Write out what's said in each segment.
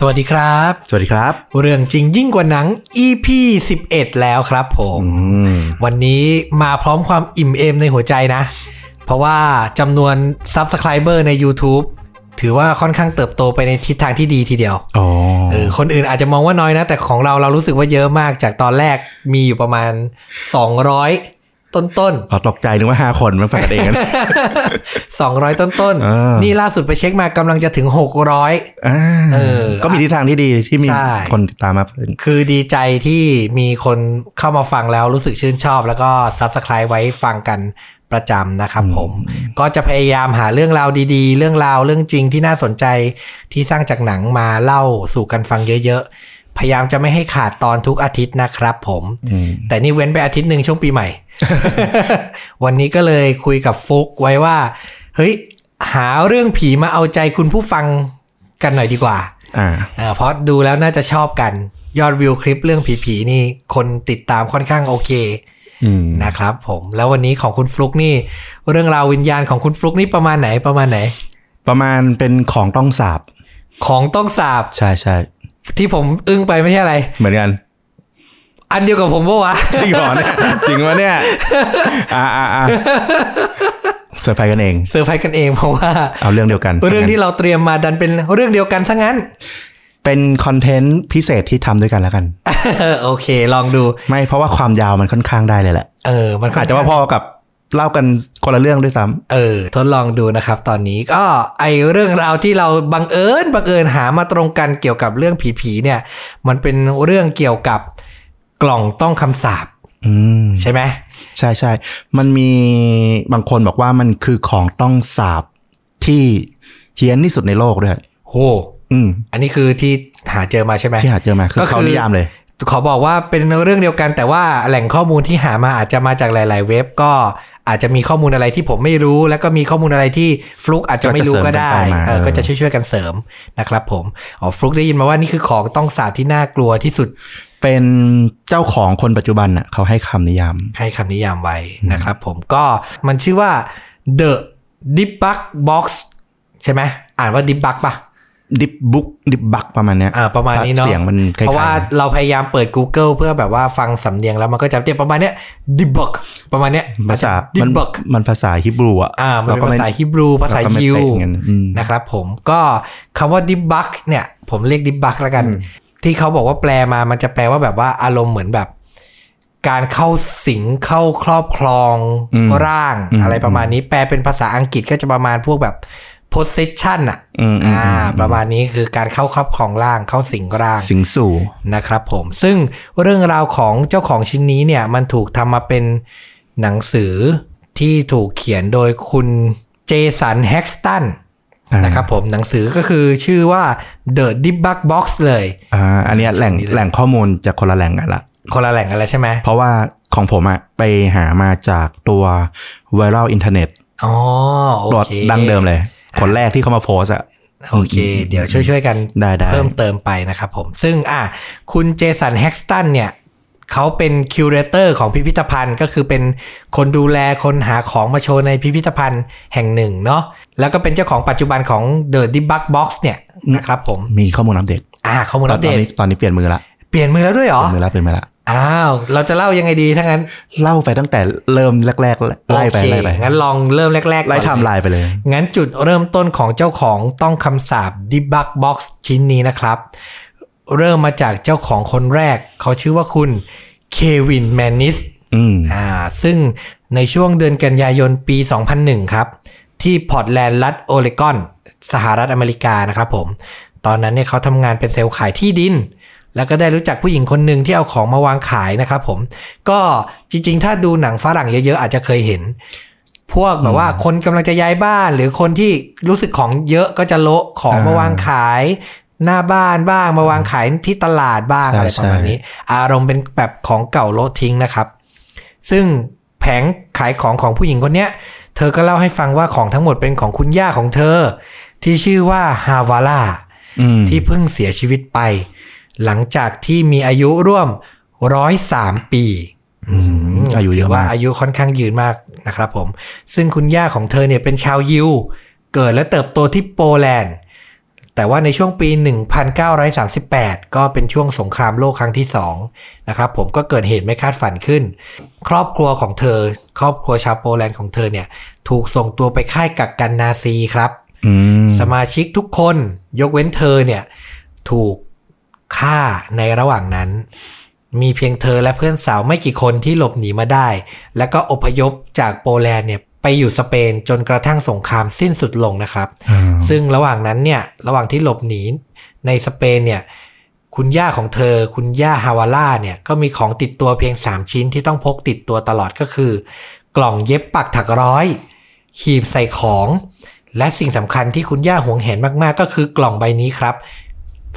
สวัสดีครับ สวัสดีครับ เรื่องจริงยิ่งกว่าหนัง EP 11 แล้วครับผมอืมวันนี้มาพร้อมความอิ่มเอมในหัวใจนะ เพราะว่าจำนวน Subscriber ใน YouTube ถือว่าค่อนข้างเติบโตไปในทิศทางที่ดีทีเดียวอ๋อเออคนอื่นอาจจะมองว่าน้อยนะ แต่ของเราเรารู้สึกว่าเยอะมากจากตอนแรกมีอยู่ประมาณ 200 ต้นต้นเอาตกใจนึกว่าห้าคนมันฝันกันเองนะๆ200ต้นต้นๆอ่านี่นี่ล่าสุดไปเช็คมากำลังจะถึง600อ่าเออก็มีทิศทางที่ดีที่มีใช่คนติดตามมาเพิ่มคือดีใจที่มีคนเข้ามาฟังแล้วรู้สึกชื่นชอบ แล้วก็ Subscribe ไว้ฟังกันประจำนะครับผม ก็จะพยายามหาเรื่องราวดีๆ เรื่องราวเรื่องจริงที่น่าสนใจที่สร้างจากหนังมาเล่าสู่กันฟังเยอะๆ พยายามจะไม่ให้ขาดตอนทุกอาทิตย์นะครับผมอืมแต่นี่เว้นไปอาทิตย์หนึ่งช่วงปีใหม่ วันนี้ก็เลยคุยกับฟุกไว้ว่า เฮ้ย หาเรื่องผีมาเอาใจคุณผู้ฟังกันหน่อยดีกว่า อ่าอ่าเพราะดูแล้วน่าจะชอบกัน ยอดวิวคลิปเรื่องผีๆนี่คนติดตามค่อนข้างโอเคอืมนะครับผมแล้ววันนี้ของคุณฟลุกนี่ เรื่องราววิญญาณของคุณฟลุกนี่ประมาณไหนประมาณไหน ประมาณเป็นของต้องสาบ ของต้องสาบ ใช่ใช่ ที่ผมอึ้งไปไม่ใช่อะไร เหมือนกันอันเดียวกับผมปะวะจริงเหรอเนี่ยจริงวะเนี่ยอ่าอ่าอ่าเซอร์ไพรส์กันเองเซอร์ไพรส์กันเองเพราะว่า เอาเรื่องเดียวกัน เรื่องที่เราเตรียมมาดันเป็นเรื่องเดียวกันซะงั้น เป็นคอนเทนต์พิเศษที่ทำด้วยกันแล้วกัน โอเค ลองดู ไม่เพราะว่าความยาวมันค่อนข้างได้เลยแหละเออมันค่นอาจข้งจะว่าพอกับ เล่ากันคนละเรื่องด้วยซ้ำเออ ทดลองดูนะครับตอนนี้ก็ไอเรื่องราวที่เราบังเอิญบังเอิญหามาตรงกันเกี่ยวกับเรื่องผีๆเนี่ย มันเป็นเรื่องเกี่ยวกับกล่องต้องคำสาปอืมใช่ไหมใช่ใช่มันมีบางคนบอกว่ามันคือของต้องสาบที่เฮี้ยนที่สุดในโลกด้วยโหอืมอันนี้คือที่หาเจอมาใช่ไหมที่หาเจอมาคือก็คือเขานิยามเลย ขอบอกว่าเป็นเรื่องเดียวกันแต่ว่าแหล่งข้อมูลที่หามาอาจจะมาจากหลาย ๆ เว็บก็ อาจจะมีข้อมูลอะไรที่ผมไม่รู้ แล้วก็มีข้อมูลอะไรที่ฟลุกอาจจะไม่รู้ก็ได้ก็จะเสริมกันไปมาเออก็จะช่วยๆกันเสริมนะครับ ผมอ๋อฟลุกได้ยินมาว่านี่คือของต้องสาบที่น่ากลัวที่สุด เป็นเจ้าของคนปัจจุบันน่ะเขาให้คำนิยาม ให้คำนิยามไว้นะครับ ผมก็มันชื่อว่า The Debug Box ใช่ไหมอ่านว่า Debug ปะ ดิบบุ๊กดิบบักประมาณเนี้ยอ่าประมาณนี้เนาะเสียงมันคล้ายๆเพราะว่าเราพยายามเปิด Google เพื่อแบบว่าฟังสำเนียงแล้วมันก็จะเรียกประมาณเนี้ย Debug ประมาณเนี้ยภาษาดิมันบักมันภาษาฮิบรูอะอ่ามันเป็นก็ภาษาฮิบรูภาษาเรก็ไม่ยิวเป๊ะงั้นอืมนะครับผมก็คำว่า debug เนี่ย ผมเรียก debug แล้วกัน ที่เขาบอกว่าแปลมามันจะแปลว่าแบบว่าอารมณ์เหมือนแบบ การเข้าสิงเข้าครอบครองอืมร่างอืมอะไรประมาณนี้ แปลเป็นภาษาอังกฤษก็จะประมาณพวกแบบ possession อะอืมอืมอ่า ประมาณนี้คือการเข้าครอบครองร่างเข้าสิงร่าง สิงสู่นะครับผม ซึ่งเรื่องราวของเจ้าของชิ้นนี้เนี่ย มันถูกทำมาเป็นหนังสือที่ถูกเขียนโดยคุณเจสันแฮกสตันอ่านนะครับผมหนังสือก็คือชื่อว่า The Dybbuk Box เลยอ่าอันเนี้ยแหล่งนี่เลยแหล่งข้อมูลจากคนละแหล่งกันละคนละแหล่งกันแล้วใช่ไหม เพราะว่าของผมอะไปหามาจากตัวไวรัลอินเทอร์เน็ตอ๋อโอรถเคดั้งเดิมเลย คนแรกที่เขามาโพสต์อะโอเค เดี๋ยวช่วยๆกันได้ได้เพิ่มเติมไปนะครับผม ซึ่งอะคุณเจสันแฮกสตันเนี่ยเขาเป็น curator ของพิพิธภัณฑ์ ก็คือเป็นคนดูแลคนหาของมาโชว์ในพิพิธภัณฑ์แห่งหนึ่งเนาะแล้วก็เป็นเจ้าของปัจจุบันของ The Dybbuk Box เนี่ยนะครับผมมีข้อมูลอัปเดตอ่าข้อมูลตอัอนปเดตนี้ตอนนี้เปลี่ยนมือละเปลี่ยนมือแล้วด้วยเหรอเปลี่ยนมือละเปลี่ยนมือละ อ้าว เราจะเล่ายังไงดีถ้างั้น เล่าไปตั้งแต่เริ่มแรกๆไล่ไปโอเคไล่ไปงั้นลองเริ่มแรกๆไล่ก่อนไทม์ไลน์ไปเลย งั้นจุดเริ่มต้นของเจ้าของต้องคำสาบ Debug Box ชิ้นนี้นะครับ เริ่มมาจากเจ้าของคนแรก เขาชื่อว่าคุณเควินแมนนิสอืมอ่า ซึ่งในช่วงเดือนกันยายนปี 2001 ครับ ที่พอร์ตแลนด์รัฐโอเลกอน สหรัฐอเมริกานะครับผม ตอนนั้นเนี่ยเขาทำงานเป็นเซลล์ขายที่ดิน แล้วก็ได้รู้จักผู้หญิงคนหนึ่งที่เอาของมาวางขายนะครับผม ก็จริง ๆ ถ้าดูหนังฝรั่งเยอะๆอาจจะเคยเห็น พวกแบบว่าคนกำลังจะย้ายบ้าน หรือคนที่รู้สึกของเยอะก็จะโละของอ่ามมาวางขาย หน้าบ้านบ้างมาวางขายที่ตลาดบ้างใช่อะไรประมาณใช่นี้ อารมณ์เป็นแบบของเก่าโละทิ้งนะครับ ซึ่งแผงขายของของผู้หญิงคนเนี้ย เธอก็เล่าให้ฟังว่าของทั้งหมดเป็นของคุณย่าของเธอ ที่ชื่อว่าฮาวาล่าอืมที่เพิ่งเสียชีวิตไป หลังจากที่มีอายุร่วมร้อยสามปีอืมอายุเยถือะอว่ามากอายุค่อนข้างยืนมากนะครับผม ซึ่งคุณย่าของเธอเนี่ยเป็นชาวยิว เกิดและเติบโตที่โปแลนด์ แต่ว่าในช่วงปี 1938 ก็เป็นช่วงสงครามโลกครั้งที่2นะครับผมก็เกิดเหตุไม่คาดฝันขึ้น ครอบครัวของเธอ ครอบครัวชาวโปแลนด์ของเธอเนี่ยถูกส่งตัวไปค่ายกักกันนาซีครับอืมสมาชิกทุกคนยกเว้นเธอเนี่ยถูก ฆ่าในระหว่างนั้น มีเพียงเธอและเพื่อนสาวไม่กี่คนที่หลบหนีมาได้ แล้วก็อพยพจากโปแลนด์เนี่ยไปอยู่สเปนจนกระทั่งสงครามสิ้นสุดลงนะครับอ่าซึ่งระหว่างนั้นเนี่ยระหว่างที่หลบหนีในสเปนเนี่ยคุณย่าของเธอ คุณย่าฮาวาล่าเนี่ยก็มีของติดตัวเพียง 3 ชิ้นที่ต้องพกติดตัวตลอดก็คือ กล่องเย็บปักถักร้อย หีบใส่ของ และสิ่งสำคัญที่คุณย่าหวงเห็นมากๆ ก็คือกล่องใบนี้ครับ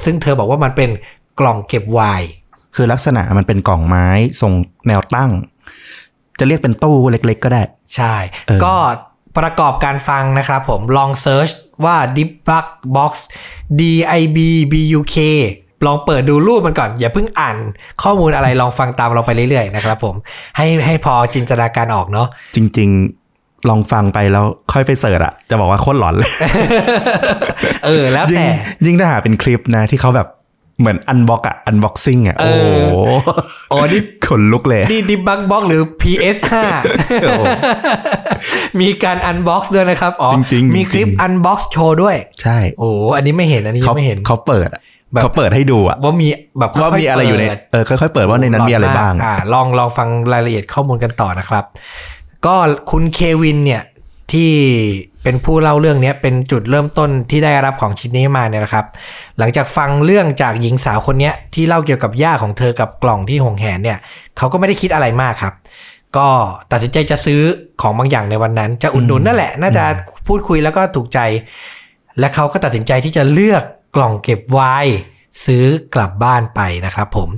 ซึ่งเธอบอกว่ามันเป็นกล่องเก็บไวน์คือลักษณะมันเป็นกล่องไม้ทรงแนวตั้ง จะเรียกเป็นตู้เล็ก ๆ ก็ได้ ใช่เออก็ประกอบการฟังนะครับผมลองเซิร์ชว่า debug box d i b b u k ลองเปิดดูรูปมันก่อน อย่าเพิ่งอ่านข้อมูลอะไรลองฟังตามเราไปเรื่อยๆนะครับผมให้ให้พอจินตนาการออกเนาะจริงๆ ลองฟังไปแล้วค่อยไปเสิร์ชอะจะบอกว่าโคตรหลอนเลย เออ แล้วยิ่งแต่ ยิ่งถ้าหาเป็นคลิปนะที่เขาแบบเหมือนอันบ็อกอะอันบ็อกซิ่งอะเอโอ้อโหโอ้นี่ขนลุกเลยนี่ debug box หรือ ps โอ้5มีการ unbox ด้วยนะครับ อ๋อจริงๆมีคลิปจริง unbox โชว์ด้วย ใช่ โอ้อันนี้ไม่เห็น อันนี้ยัเขางไม่เห็นเขาเปิดอะแบบเขาเปิดให้ดูอะว่ามีแบบค่ว่าๆมีอะไรอยู่ในเปิดเออค่อยๆเปิดว่าในนั้นมีอะไรบ้าง อ่า ลองลองฟังรายละเอียดข้อมูลกันต่อนะครับ ก็คุณเควินเนี่ยที่เป็นผู้เล่าเรื่องเนี้ยเป็นจุดเริ่มต้นที่ได้รับของชิ้นนี้มาเนี่ยนะครับ หลังจากฟังเรื่องจากหญิงสาวคนเนี้ยที่เล่าเกี่ยวกับย่าของเธอกับกล่องที่หวงแหนเนี่ยเขาก็ไม่ได้คิดอะไรมากครับ ก็ตัดสินใจจะซื้อของบางอย่างในวันนั้น จะอุดหนุนนั่นแหละ น่าจะพูดคุยแล้วก็ถูกใจ และเขาก็ตัดสินใจที่จะเลือกกล่องเก็บไวน์ ซื้อกลับบ้านไปนะครับผม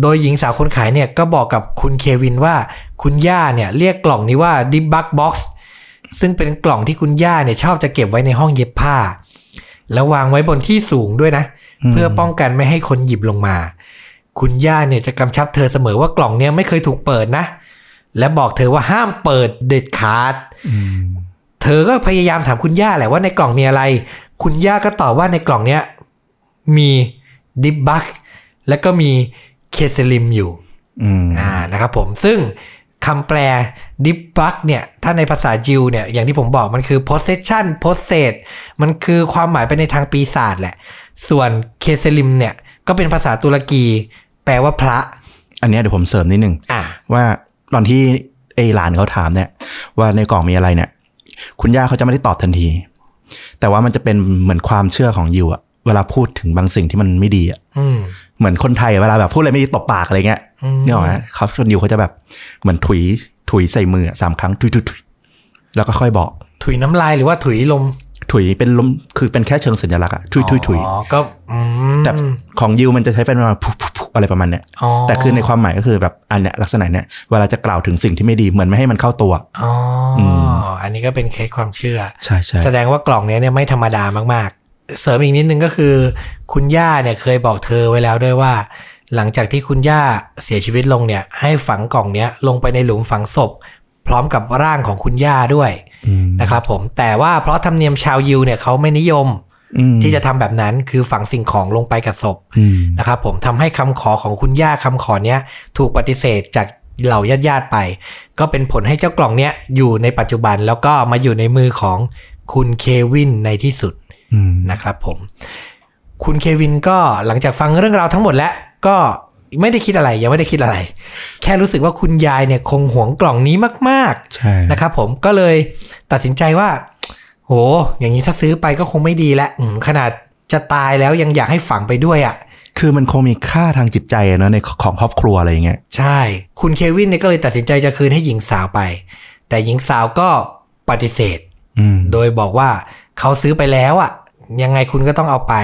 โดยหญิงสาวคนขายเนี่ยก็บอกกับคุณเควินว่าคุณย่าเนี่ยเรียกกล่องนี้ว่า debug box ซึ่งเป็นกล่องที่คุณย่าเนี่ยชอบจะเก็บไว้ในห้องเย็บผ้า แล้ววางไว้บนที่สูงด้วยนะ เพื่อป้องกันไม่ให้คนหยิบลงมา คุณย่าเนี่ยจะกำชับเธอเสมอว่ากล่องเนี้ยไม่เคยถูกเปิดนะ และบอกเธอว่าห้ามเปิดเด็ดขาดเธอก็พยายามถามคุณย่าแหละว่าในกล่องมีอะไร คุณย่าก็ตอบว่าในกล่องเนี้ยมี ดิบบักและก็มีเคเซลิมอยู่อืมอ่านะครับผมซึ่งคำแปล dybbuk เนี่ย ถ้าในภาษา Jew เนี่ย อย่างที่ผมบอกมันคือ possession possess มันคือความหมายไปในทางปีศาจแหละ ส่วนเคเซลิมเนี่ย ก็เป็นภาษาตุรกี แปลว่าพระ อันเนี้ยเดี๋ยวผมเสริมนิดนึงอ่าว่าตอนที่ไอหลานเขาถามเนี่ย ว่าในกล่องมีอะไรเนี่ย คุณย่าเขาจะไม่ได้ตอบทันที แต่ว่ามันจะเป็นเหมือนความเชื่อของยิวอะ เวลาพูดถึงบางสิ่งที่มันไม่ดีอะอืมเหมือนคนไทยเวลาแบบพูดอะไรไม่ดีตบปากอะไรเงี้ยอืมนี่หรอกไหมเขาชนยิวเขาจะแบบเหมือนถุยถุยใส่มืออะสามครั้งถุยถุยถุยแล้วก็ค่อยบอก ถุยน้ำลายหรือว่าถุยลม ถุยเป็นลมคือเป็นแค่เชิงสัญลักษณ์อะถุยถุยถุยอ๋อก็อืมแต่ของยิวมันจะใช้เป็นประมาณพุพุพุอะไรประมาณเนี้ยอ๋อแต่คือในความหมายก็คือแบบอันเนี้ยลักษณะเนี้ยเวลาจะกล่าวถึงสิ่งที่ไม่ดีเหมือนไม่ให้มันเข้าตัวอ๋ออมอันนี้ก็เป็นเคสความเชื่อใช่ใช่แสดงว่ากล่องเนี้ยเนี่ยไม่ธรรมดามากๆ เสริมอีกนิดนึงก็คือ คุณย่าเนี่ยเคยบอกเธอไว้แล้วด้วยว่า หลังจากที่คุณย่าเสียชีวิตลงเนี่ย ให้ฝังกล่องเนี้ยลงไปในหลุมฝังศพ พร้อมกับร่างของคุณย่าด้วยอืมนะครับผมแต่ว่าเพราะธรรมเนียมชาวยิวเนี่ยเขาไม่นิยมอืมที่จะทำแบบนั้นคือฝังสิ่งของลงไปกับศพอืมนะครับผมทำให้คำขอของคุณย่าคำขอเนี้ยถูกปฏิเสธจากเหล่าญาติๆไป ก็เป็นผลให้เจ้ากล่องเนี้ยอยู่ในปัจจุบันแล้วก็มาอยู่ในมือของคุณเควินในที่สุดอืม นะครับผม คุณเควินก็หลังจากฟังเรื่องราวทั้งหมดแล้ว ก็ไม่ได้คิดอะไรยังไม่ได้คิดอะไร แค่รู้สึกว่าคุณยายเนี่ยคงหวงกล่องนี้มากใช่ๆนะครับผมก็เลยตัดสินใจว่าโหอย่างนี้ถ้าซื้อไปก็คงไม่ดีแล้วอืมขนาดจะตายแล้วยังอยากให้ฝังไปด้วยอะคือมันคงมีค่าทางจิตใจอะเนอะในของครอบครัวอะไรอย่างเงี้ยใช่ คุณเควินเนี่ยก็เลยตัดสินใจจะคืนให้หญิงสาวไป แต่หญิงสาวก็ปฏิเสธอืมโดยบอกว่า เขาซื้อไปแล้วอะยังไงคุณก็ต้องเอาไป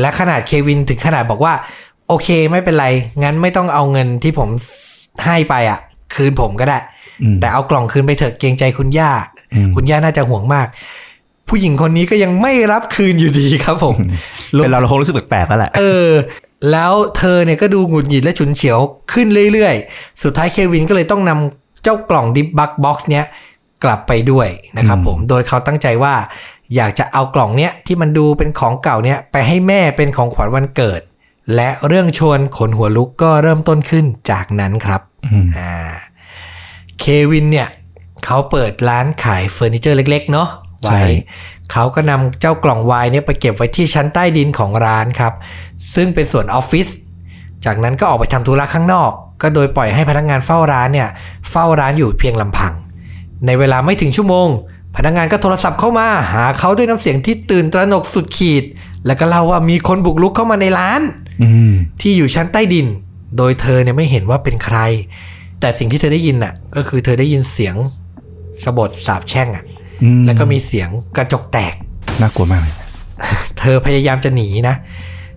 และขนาดเควินถึงขนาดบอกว่า โอเคไม่เป็นไร งั้นไม่ต้องเอาเงินที่ผมให้ไปอะคืนผมก็ได้อืมแต่เอากล่องคืนไปเถอะเกรงใจคุณย่าอืมคุณย่าน่าจะห่วงมาก ผู้หญิงคนนี้ก็ยังไม่รับคืนอยู่ดีครับผมเป็นเราเราคงรู้สึกแปลกๆแล้วแหละเออ แล้วเธอเนี่ยก็ดูหงุดหงิดและฉุนเฉียวขึ้นเรื่อยๆ สุดท้ายเควินก็เลยต้องนำเจ้ากล่องดิบบักบ็อกซ์เนี้ยกลับไปด้วยนะครับผม โดยเขาตั้งใจว่า อยากจะเอากล่องเนี้ยที่มันดูเป็นของเก่าเนี้ยไปให้แม่เป็นของขวัญวันเกิด และเรื่องชวนขนหัวลุกก็เริ่มต้นขึ้นจากนั้นครับอืมอ่าเควินเนี่ยเขาเปิดร้านขายเฟอร์นิเจอร์เล็ก ๆ เนาะใช่ไว้เขาก็นำเจ้ากล่องวายเนี่ยไปเก็บไว้ที่ชั้นใต้ดินของร้านครับ ซึ่งเป็นส่วนออฟฟิศจากนั้นก็ออกไปทำธุระข้างนอก ก็โดยปล่อยให้พนักงานเฝ้าร้านเนี่ย เฝ้าร้านอยู่เพียงลำพัง ในเวลาไม่ถึงชั่วโมง พนักงานก็โทรศัพท์เข้ามาหาเขาด้วยน้ำเสียงที่ตื่นตระหนกสุดขีด แล้วก็เล่าว่ามีคนบุกรุกเข้ามาในร้านอืมที่อยู่ชั้นใต้ดิน โดยเธอเนี่ยไม่เห็นว่าเป็นใคร แต่สิ่งที่เธอได้ยินน่ะ ก็คือเธอได้ยินเสียงสะบดสาบแช่งอะอืมแล้วก็มีเสียงกระจกแตกน่ากลัวมากเลยเธอพยายามจะหนีนะ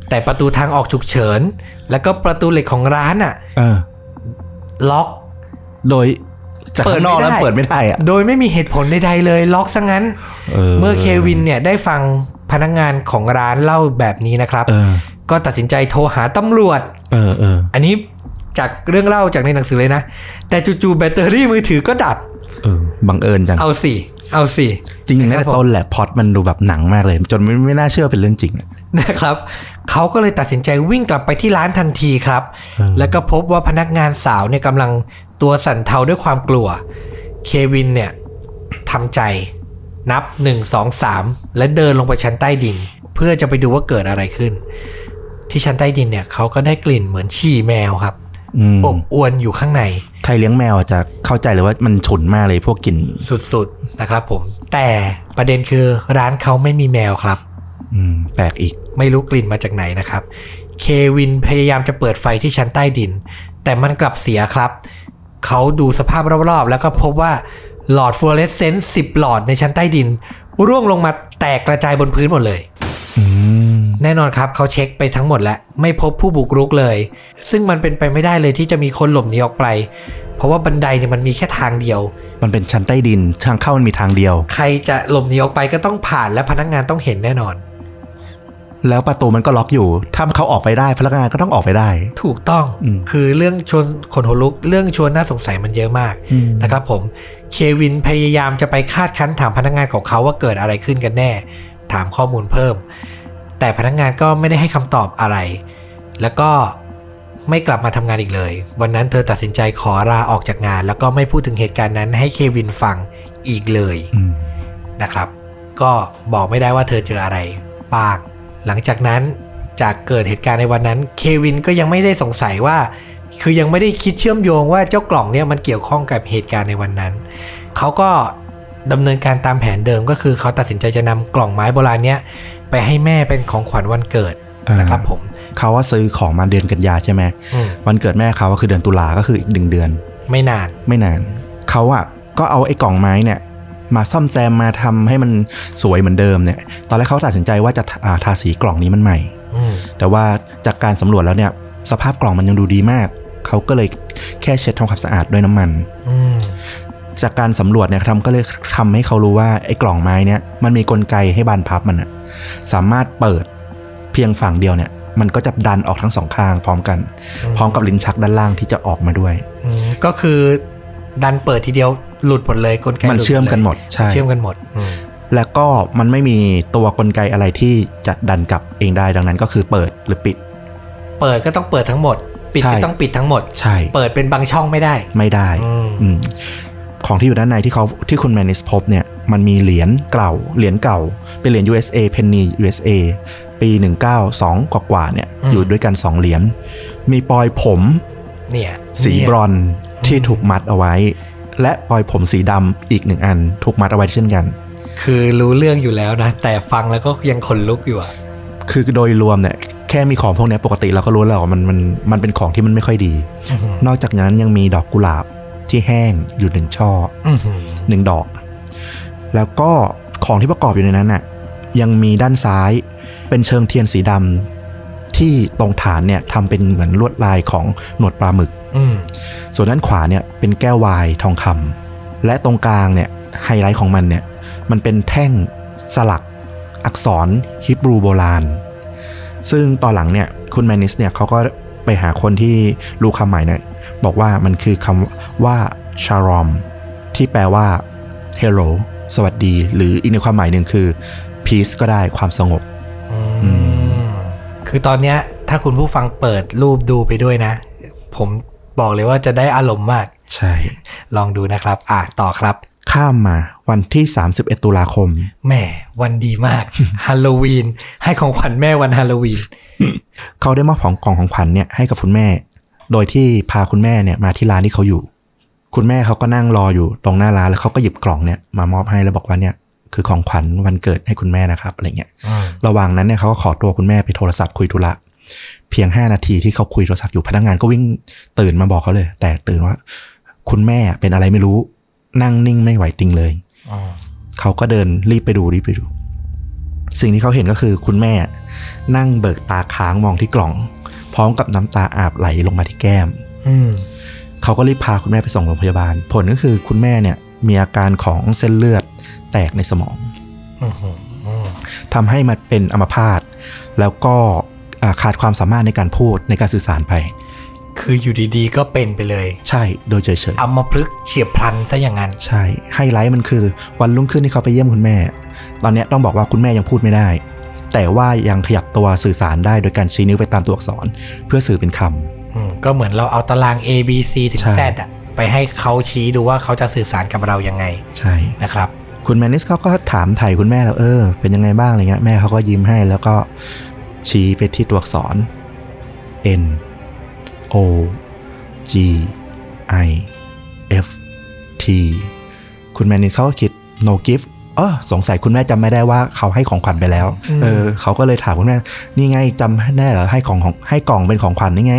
แต่ประตูทางออกฉุกเฉิน แล้วก็ประตูเหล็กของร้านอะเออล็อก โดย จากข้างนอกแล้วเปิเปิดดไม่ไม่ได้ได้อะโดยไม่มีเหตุผลใดๆเลย ล็อกซะงั้นเออเมื่อเควินเนี่ยได้ฟังพนักงานของร้านเล่าแบบนี้นะครับเออก็ตัดสินใจโทรหาตำรวจ เออเอออันนี้จากเรื่องเล่าจากในหนังสือเลยนะ แต่จู่ๆแบตเตอรี่มือถือก็ดับเออบังเอิญจัง เอาสิ เอาสิ จริงๆตั้งแต่ต้นแหละพล็อดมันดูแบบหนังมากเลย จนไม่ไม่น่าเชื่อเป็นเรื่องจริงอะนะครับ เขาก็เลยตัดสินใจวิ่งกลับไปที่ร้านทันทีครับเออแล้วก็พบว่าพนักงานสาวเนี่ยกำลัง ตัวสั่นเทาด้วยความกลัว เควินเนี่ยทำใจนับ 1 2 3 และเดินลงไปชั้นใต้ดิน เพื่อจะไปดูว่าเกิดอะไรขึ้น ที่ชั้นใต้ดินเนี่ยเขาก็ได้กลิ่นเหมือนฉี่แมวครับอืมอบอวนอยู่ข้างใน ใครเลี้ยงแมวอะจะเข้าใจเลยว่ามันฉุนมากเลยพวกกลิ่นสุดๆนะครับผม แต่ประเด็นคือร้านเขาไม่มีแมวครับอืมแปลกอีก ไม่รู้กลิ่นมาจากไหนนะครับ เควินพยายามจะเปิดไฟที่ชั้นใต้ดิน แต่มันกลับเสียครับ เขาดูสภาพรอบๆ แล้วก็พบว่าหลอดฟลูออเรสเซนต์10 หลอดในชั้นใต้ดิน ร่วงลงมาแตกกระจายบนพื้นหมดเลยอืมแน่นอนครับเขาเช็คไปทั้งหมดแล้ว ไม่พบผู้บุกรุกเลย ซึ่งมันเป็นไปไม่ได้เลยที่จะมีคนหลบหนีออกไป เพราะว่าบันไดเนี่ยมันมีแค่ทางเดียว มันเป็นชั้นใต้ดินทางเข้ามันมีทางเดียว ใครจะหลบหนีออกไปก็ต้องผ่านและพนักงานต้องเห็นแน่นอน แล้วประตูมันก็ล็อกอยู่ ถ้าเขาออกไปได้พนักงานก็ต้องออกไปได้ ถูกต้องอืมคือเรื่องชวนขนหัวลุก เรื่องชวนน่าสงสัยมันเยอะมากอืมนะครับผม เควินพยายามจะไปคาดคั้นถามพนักงานของเขาว่าเกิดอะไรขึ้นกันแน่ ถามข้อมูลเพิ่ม แต่พนักงานก็ไม่ได้ให้คำตอบอะไร แล้วก็ไม่กลับมาทำงานอีกเลย วันนั้นเธอตัดสินใจขอลาออกจากงาน แล้วก็ไม่พูดถึงเหตุการณ์นั้น ให้เควินฟังอีกเลยอืมนะครับ ก็บอกไม่ได้ว่าเธอเจออะไรบ้าง หลังจากนั้นจากเกิดเหตุการณ์ในวันนั้น เควินก็ยังไม่ได้สงสัยว่า คือยังไม่ได้คิดเชื่อมโยงว่าเจ้ากล่องเนี่ยมันเกี่ยวข้องกับเหตุการณ์ในวันนั้น เขาก็ดำเนินการตามแผนเดิมก็คือเขาตัดสินใจจะนำกล่องไม้โบราณเนี้ยไปให้แม่เป็นของขวัญวันเกิดนะครับผมเขาว่าซื้อของมาเดือนกันยาใช่ไหมอืมวันเกิดแม่เขาก็คือเดือนตุลาก็คืออีกหนึ่งเดือน ไม่นานไม่นาน เขาอะก็เอาไอ้กล่องไม้เนี่ย มาซ่อมแซมมาทำให้มันสวยเหมือนเดิมเนี่ย ตอนแรกเขาตัดสินใจว่าจะอ่าทาสีกล่องนี้มันใหม่อืมแต่ว่าจากการสำรวจแล้วเนี่ย สภาพกล่องมันยังดูดีมาก เขาก็เลยแค่เช็ดทำความสะอาดด้วยน้ำมันอืมจากการสำรวจเนี่ยทำก็เลยทำให้เขารู้ว่าไอ้กล่องไม้เนี่ยมันมีกลไกให้บานพับมันอะสามารถเปิดเพียงฝั่งเดียวเนี่ย มันก็จะดันออกทั้งสองข้างพร้อมกัน พร้อมกับลิ้นชักด้านล่างที่จะออกมาด้วยอืมก็คือดันเปิดทีเดียว หลุดหมดเลยกลไกมันลุดเชื่อมกันหมดเลยใช่เชื่อมกันหมดอืมแล้วก็มันไม่มีตัวกลไกอะไรที่จะดันกลับเองได้ดังนั้นก็คือเปิดหรือปิด เปิดก็ต้องเปิดทั้งหมด ปิดใช่ก็ต้องปิดทั้งหมดใช่เปิดเป็นบางช่องไม่ได้ ไม่ได้อืมอืมของที่อยู่ด้านในที่เขาที่คุณแมนนิสพบเนี่ยมันมีเหรียญเก่าเหรียญเก่า เป็นเหรียญ USA penny USA ปี 192 กว่ากว่าๆเนี่ยอยู่ด้วยกัน 2 เหรียญมีปลอยผมเนี่ยสีเนี่ยบรอนซ์ที่ถูกมัดเอาไว้ และปลอยผมสีดำอีกหนึ่งอัน ถูกมัดเอาไว้เช่นกัน คือรู้เรื่องอยู่แล้วนะ แต่ฟังแล้วก็ยังขนลุกอยู่อะคือโดยรวมเนี่ยแค่มีของพวกเนี้ยปกติเราก็รู้แล้วว่ามันมันมันเป็นของที่มันไม่ค่อยดีอื้อหือนอกจากนั้นยังมีดอกกุหลาบที่แห้งอยู่หนึ่งช่ออื้อหือหนึ่งดอก แล้วก็ของที่ประกอบอยู่ในนั้นน่ะยังมีด้านซ้ายเป็นเชิงเทียนสีดำที่ตรงฐานเนี่ยทำเป็นเหมือนลวดลายของหนวดปลาหมึกอืม ส่วนด้านขวาเนี่ยเป็นแก้ววายทองคำและตรงกลางเนี่ยไฮไลท์ของมันเนี่ยมันเป็นแท่งสลักอักษรฮิบรูโบราณ ซึ่งตอนหลังเนี่ยคุณแมนนิสเนี่ยเขาก็ไปหาคนที่รู้คำหมายเนี่ยบอกว่ามันคือคำว่าชารอม ที่แปลว่า hello สวัสดี หรืออีกในความหมายหนึ่งคือ peace ก็ได้ความสงบอืมคือตอนเนี้ยถ้าคุณผู้ฟังเปิดรูปดูไปด้วยนะ ผม บอกเลยว่าจะได้อารมณ์มาก ใช่ ลองดูนะครับ อะต่อครับ ข้ามมาวันที่ 31 ตุลาคมแหม่วันดีมากฮาโลวีนให้ของขวัญแม่วันฮาโลวีนเขาได้มอบของกล่องของขวัญเนี่ยให้กับคุณแม่ โดยที่พาคุณแม่เนี่ยมาที่ร้านที่เขาอยู่ คุณแม่เขาก็นั่งรออยู่ตรงหน้าร้านแล้วเขาก็หยิบกล่องเนี่ยมามอบให้แล้วบอกว่าเนี่ยคือของขวัญวันเกิดให้คุณแม่นะครับอะไรเงี้ยอืมระหว่างนั้นเนี่ยเขาก็ขอตัวคุณแม่ไปโทรศัพท์คุยธุระ เพียง 5 นาทีที่เขาคุยโทรศัพท์อยู่พนักงานก็วิ่งตื่นมาบอกเขาเลย แต่ตื่นว่า คุณแม่เป็นอะไรไม่รู้ นั่งนิ่งไม่ไหวติงเลยอืมเขาก็เดินรีบไปดูรีบไปดู สิ่งที่เขาเห็นก็คือคุณแม่ นั่งเบิกตาค้างมองที่กล่อง พร้อมกับน้ำตาอาบไหลลงมาที่แก้มอืมเขาก็รีบพาคุณแม่ไปส่งโรงพยาบาล ผลก็คือคุณแม่เนี่ย มีอาการของเส้นเลือดแตกในสมองอืมอืมทำให้มันเป็นอัมพาตแล้วก็อ่า ขาดความสามารถในการพูดในการสื่อสารไป คืออยู่ดีๆ ก็เป็นไปเลย ใช่โดยเฉยอัมพฤกษ์เฉียบพลันซะอย่างนั้นๆใช่ไฮไลท์มันคือวันรุ่งขึ้นที่เขาไปเยี่ยมคุณแม่ ตอนเนี้ยต้องบอกว่าคุณแม่ยังพูดไม่ได้ แต่ว่ายังขยับตัวสื่อสารได้โดยการชี้นิ้วไปตามตัวอักษร เพื่อสื่อเป็นคำอืมก็เหมือนเราเอาตาราง A B C ถึงใช่ Z อะไปให้เขาชี้ดูว่าเขาจะสื่อสารกับเรายังไง ใช่นะครับคุณแมนนิสเขาก็ถามไถ่คุณแม่แล้วเออ เป็นยังไงบ้างอะไรเงี้ยแม่เขาก็ยิ้มให้แล้วก็ ชี้ไปที่ตัวอักษร N O G I F T คุณแมนนิสเขาก็คิด no gift เออสงสัยคุณแม่จำไม่ได้ว่าเขาให้ของขวัญไปแล้วอืมเออ เขาก็เลยถามคุณแม่ นี่ไงจำแน่เหรอให้ของของให้กล่องเป็นของขวัญนี่ไง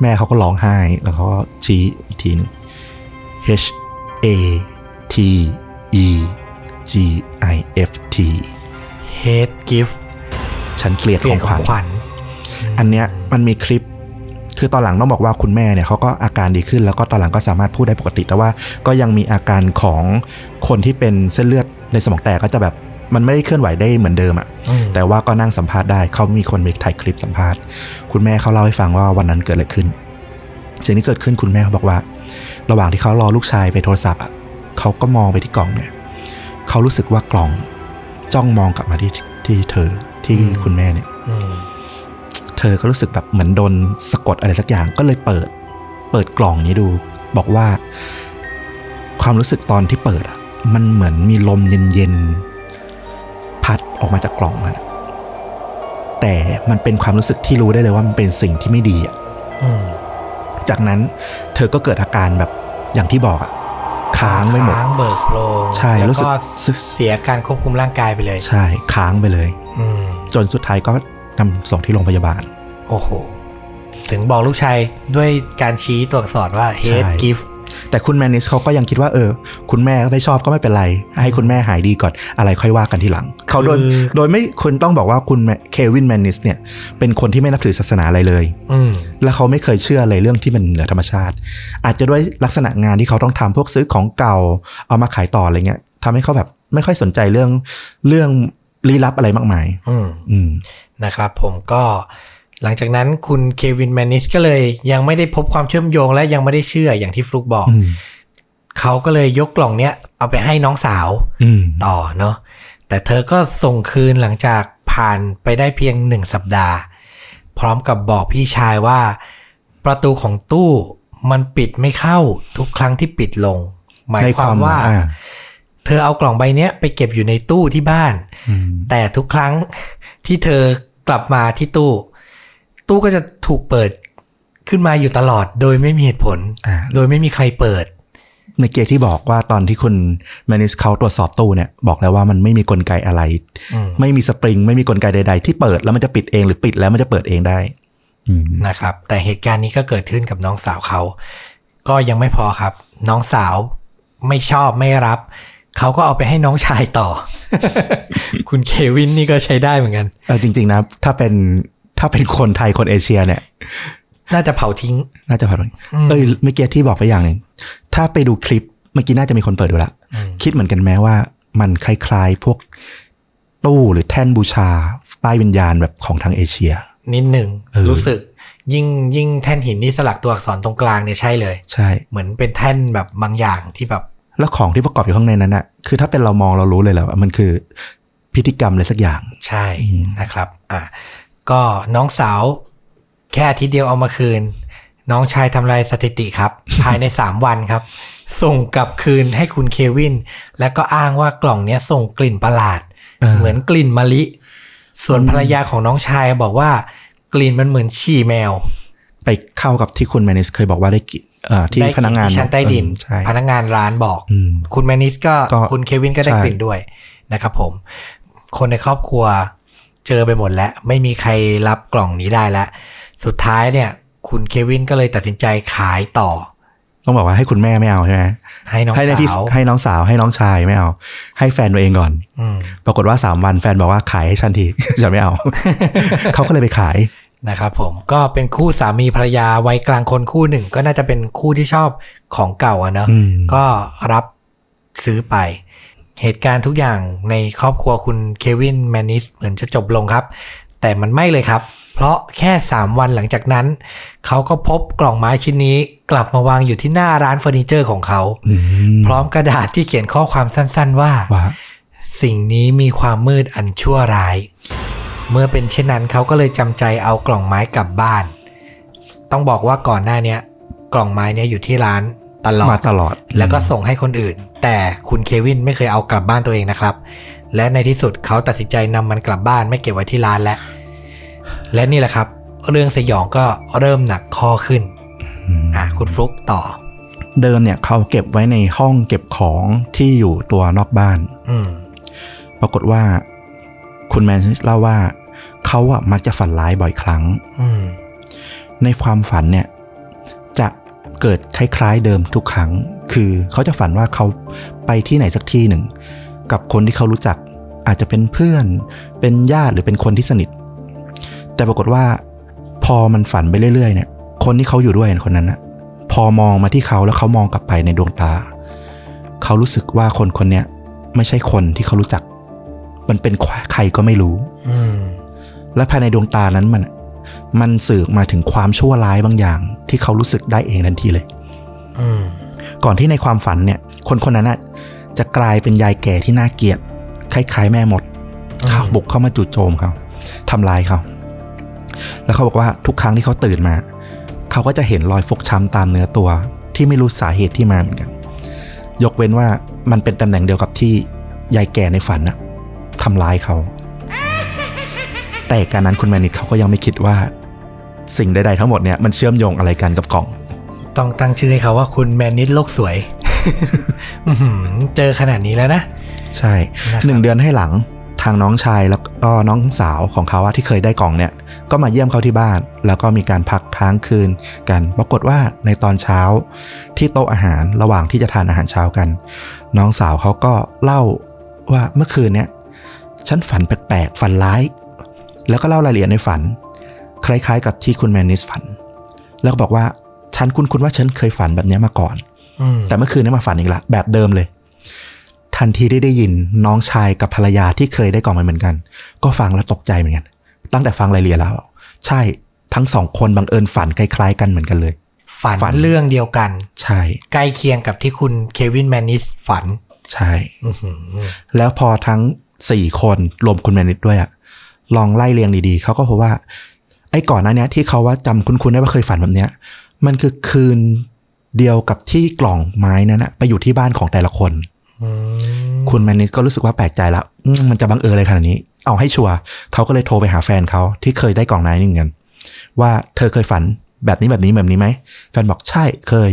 แม่เขาก็ร้องไห้ แล้วเขาก็ชี้อีกทีหนึง H A T E G I F T Hate Gift ฉันเกลียดเปลี่ขยอนงขขอวังญขวัญอันเนี้ยมันมีคลิป คือตอนหลังต้องบอกว่าคุณแม่เนี่ยเขาก็อาการดีขึ้น แล้วก็ตอนหลังก็สามารถพูดได้ปกติ แต่ว่าก็ยังมีอาการของคนที่เป็นเส้นเลือดในสมองแตกก็จะแบบมันไม่ได้เคลื่อนไหวได้เหมือนเดิมอะอืมแต่ว่าก็นั่งสัมภาษณ์ได้ เขามีคนไปถ่ายคลิปสัมภาษณ์ คุณแม่เขาเล่าให้ฟังว่าวันนั้นเกิดอะไรขึ้น สิ่งที่เกิดขึ้นคุณแม่เขาบอกว่า ระหว่างที่เขารอลูกชายไปโทรศัพท์อะเขาก็มองไปที่กล่องเนี่ย เขารู้สึกว่ากล่องจ้องมองกลับมาที่ที่เธอ ที่คุณแม่เนี่ยอืมเธอก็รู้สึกแบบเหมือนโดนสะกดอะไรสักอย่างก็เลยเปิด เปิดกล่องนี้ดู บอกว่า ความรู้สึกตอนที่เปิดอะ มันเหมือนมีลมเย็นๆพัดออกมาจากกล่องมันอะแต่มันเป็นความรู้สึกที่รู้ได้เลยว่ามันเป็นสิ่งที่ไม่ดีอะอืมจากนั้นเธอก็เกิดอาการแบบอย่างที่บอกอะค้างไม่หมดค้างเบิกโพรงใช่แล้วรู้สึกก็เสียการควบคุมร่างกายไปเลย ใช่ ค้างไปเลย อืม จนสุดท้ายก็นำส่งที่โรงพยาบาล โอ้โห ถึงบอกลูกชายด้วยการชี้ตัวอักษรว่า Hate ใช่ Gift แต่คุณแมนนิสเขาก็ยังคิดว่าเออ คุณแม่ก็ไม่ชอบก็ไม่เป็นไร ให้คุณแม่หายดีก่อนอะไรค่อยว่ากันทีหลัง เขาโดยคือโดยไม่คุณต้องบอกว่าคุณเควินแมนนิสเนี่ย เป็นคนที่ไม่นับถือศาสนาอะไรเลยอืมและเขาไม่เคยเชื่อเลยเรื่องที่มันเหนือธรรมชาติ อาจจะด้วยลักษณะงานที่เขาต้องทำพวกซื้อของเก่าเอามาขายต่ออะไรเงี้ยทำให้เขาแบบไม่ค่อยสนใจเรื่องเรื่อง ลี้ลับอะไรมากมายอืมอืมนะครับ ผมก็หลังจากนั้นคุณเควินแมนนิสก็เลยยังไม่ได้พบความเชื่อมโยงและยังไม่ได้เชื่ออย่างที่ฟลุกบอกอืมเขาก็เลยยกกล่องเนี้ยเอาไปให้น้องสาวอืมต่อเนาะแต่เธอก็ส่งคืนหลังจากผ่านไปได้เพียงหนึ่งสัปดาห์ พร้อมกับบอกพี่ชายว่า ประตูของตู้มันปิดไม่เข้าทุกครั้งที่ปิดลง หมายในความว่าอ่า เธอเอากล่องใบเนี้ยไปเก็บอยู่ในตู้ที่บ้านอืมแต่ทุกครั้งที่เธอกลับมาที่ตู้ ตู้ก็จะถูกเปิดขึ้นมาอยู่ตลอด โดยไม่มีเหตุผลอ่าโดยไม่มีใครเปิดเมื่อกี้ที่บอกว่าตอนที่คุณแมนิสเขาตรวจสอบตู้เนี่ยบอกแล้วว่ามันไม่มีกลไกอะไรอืมไม่มีสปริง ไม่มีกลไกใด ๆ ที่เปิดแล้วมันจะปิดเองหรือปิดแล้วมันจะเปิดเองได้อืมนะครับ แต่เหตุการณ์นี้ก็เกิดขึ้นกับน้องสาวเขา ก็ยังไม่พอครับ น้องสาวไม่ชอบไม่รับ เขาก็เอาไปให้น้องชายต่อ คุณเควินนี่ก็ใช้ได้เหมือนกันเออจริง ๆ นะ ถ้าเป็นถ้าเป็นคนไทยคนเอเชียเนี่ย น่าจะเผาทิ้ง น่าจะผ่านอืมเอ้ยเมื่อกี้ที่บอกไปอย่างหนึ่งถ้าไปดูคลิปเมื่อกี้น่าจะมีคนเปิดดูละอืมคิดเหมือนกันแม้ว่ามันคล้ายๆพวกตู้หรือแท่นบูชาป้ายวิญญาณแบบของทางเอเชีย นิดหนึ่งเออรู้สึกยิ่งยิ่งแท่นหินที่สลักตัวอักษรตรงกลางเนี่ยใช่เลย ใช่ เหมือนเป็นแท่นแบบบางอย่างที่แบบ แล้วของที่ประกอบอยู่ข้างในนั้นอะคือถ้าเป็นเรามองเรารู้เลยแหละว่ามันคือพิธีกรรมอะไรสักอย่าง ใช่นะครับอะก็น้องสาวแค่อาทิตย์เดียวเอามาคืน น้องชายทำลายสถิติครับ ภายใน 3 วันครับ ส่งกลับคืนให้คุณเควิน แล้วก็อ้างว่ากล่องเนี้ยส่งกลิ่นประหลาดเออเหมือนกลิ่นมะลิ ส่วนภรรยาของน้องชายบอกว่ากลิ่นมันเหมือนฉี่แมว ไปเข้ากับที่คุณแมนิสเคยบอกว่าได้กิเอ่อ ที่ได้พนักงานที่ชั้นใต้ดินเออใช่พนักงานร้านบอกอืมคุณแมนิสก็ก็คุณเควินก็ได้ใช่กลิ่นด้วยนะครับผม คนในครอบครัวเจอไปหมดแล้ว ไม่มีใครรับกล่องนี้ได้แล้วสุดท้ายเนี่ย คุณเควินก็เลยตัดสินใจขายต่อ ต้องบอกว่าให้คุณแม่ไม่เอาใช่ไหมให้น้องให้ในที่สาวให้น้องสาวให้น้องชายไม่เอา ให้แฟนตัวเองก่อนอืมปรากฏว่าสามวันแฟนบอกว่าขายให้ฉันทีฉันไม่เอา เขาก็เลยไปขาย นะครับผมก็เป็นคู่สามีภรรยาวัยกลางคนคู่หนึ่ง ก็น่าจะเป็นคู่ที่ชอบของเก่าอะเนอะอืมก็รับซื้อไป เหตุการณ์ทุกอย่างในครอบครัวคุณเควินแมนนิสเหมือนจะจบลงครับ แต่มันไม่เลยครับ เพราะแค่ 3 วันหลังจากนั้น เขาก็พบกล่องไม้ชิ้นนี้ กลับมาวางอยู่ที่หน้าร้านเฟอร์นิเจอร์ของเขาอืมพร้อมกระดาษที่เขียนข้อความสั้น ๆ ว่าว่าสิ่งนี้มีความมืดอันชั่วร้าย เมื่อเป็นเช่นนั้นเขาก็เลยจำใจเอากล่องไม้กลับบ้าน ต้องบอกว่าก่อนหน้าเนี้ยกล่องไม้เนี้ยอยู่ที่ร้านตลอมาดตลอด แล้วก็ส่งให้คนอื่น แต่คุณเควินไม่เคยเอากลับบ้านตัวเองนะครับ และในที่สุดเขาตัดสินใจนำมันกลับบ้านไม่เก็บไว้ที่ร้านแล้วและนี่แหละครับ เรื่องสยองก็เริ่มหนักข้อขึ้นอืมอะคุณฟลุกต่อ เดิมเนี่ยเขาเก็บไว้ในห้องเก็บของที่อยู่ตัวนอกบ้าน อืมปรากฏว่า คุณแมนซิสเล่าว่าเขาอะมักจะฝันร้ายบ่อยครั้งอืมในความฝันเนี่ย จะเกิดคล้ายๆเดิมทุกครั้ง คือเขาจะฝันว่าเขาไปที่ไหนสักที่หนึ่ง กับคนที่เขารู้จัก อาจจะเป็นเพื่อน เป็นญาติหรือเป็นคนที่สนิท แต่ปรากฏว่า พอมันฝันไปเรื่อยๆ เนี่ย คนที่เขาอยู่ด้วยคนนั้นนะพอมองมาที่เขาแล้วเขามองกลับไปในดวงตา เขารู้สึกว่าคนคนเนี้ยไม่ใช่คนที่เขารู้จัก มันเป็นใครก็ไม่รู้อืมและภายในดวงตานั้นมัน มันสื่อมาถึงความชั่วร้ายบางอย่าง ที่เขารู้สึกได้เองทันทีเลยอืมก่อนที่ในความฝันเนี่ย คนคนนั้นน่ะจะกลายเป็นยายแก่ที่น่าเกลียดคล้ายๆแม่มดอืมเข้าบุกเข้ามาจู่โจมเขาทำลายเขาแล้วเขาบอกว่าทุกครั้งที่เขาตื่นมา เขาก็จะเห็นรอยฟกช้ำตามเนื้อตัว ที่ไม่รู้สาเหตุที่มาเหมือนกัน ยกเว้นว่ามันเป็นตำแหน่งเดียวกับที่ยายแก่ในฝันน่ะ ทำร้ายเขา แต่การนั้นคุณแมนิดเขาก็ยังไม่คิดว่า สิ่งใดๆทั้งหมดเนี่ยมันเชื่อมโยงอะไรกันกับกล่อง ต้องตั้งชื่อให้เขาว่าคุณแมนนิสโลกสวยอื้อหือเจอขนาดนี้แล้วนะ ใช่นะครับหนึ่งเดือนให้หลังทางน้องชายแล้วก็น้องสาวของเขาอะที่เคยได้กล่องเนี่ย ก็มาเยี่ยมเขาที่บ้าน แล้วก็มีการพักค้างคืนกัน ปรากฏว่าในตอนเช้าที่โต๊ะอาหารระหว่างที่จะทานอาหารเช้ากัน น้องสาวเขาก็เล่าว่าเมื่อคืนเนี่ย ฉันฝันแปลกๆ ฝันร้าย แล้วก็เล่ารายละเอียดในฝัน คล้ายๆ กับที่คุณแมนนิสฝัน แล้วก็บอกว่าฉันคุ้นๆว่าฉันเคยฝันแบบเนี้ยมาก่อนอืมแต่เมื่อคืนนี้มาฝันอีกละแบบเดิมเลย ทันทีที่ได้ยินน้องชายกับภรรยาที่เคยได้กล่องมาเหมือนกัน ก็ฟังแล้วตกใจเหมือนกัน ตั้งแต่ฟังรายละเอียดแล้ว ใช่ทั้งสองคนบังเอิญฝันคล้ายๆ กันเหมือนกันเลย ฝันฝันเรื่องเดียวกัน ใช่ ใกล้เคียงกับที่คุณเควินแมนนิสฝัน ใช่อื้อหือแล้วพอทั้ง สี่คนรวมคุณแมนิดด้วยอะลองไล่เรียงดีๆ เขาก็พบว่า ไอ้ก่อนหน้าเนี้ยที่เขาว่าจำคุ้นๆได้ว่าเคยฝันแบบเนี้ย มันคือคืนเดียวกับที่กล่องไม้นั้นอะไปอยู่ที่บ้านของแต่ละคนอืมคุณแมนนิสก็รู้สึกว่าแปลกใจละอืมมันจะบังเอิญอะไรขนาดนี้ เอาให้ชัวร์เขาก็เลยโทรไปหาแฟนเขาที่เคยได้กล่องไม้นี่เหมือนกันว่าเธอเคยฝันแบบนี้แบบนี้แบบนี้ไหมแฟนบอกใช่เคย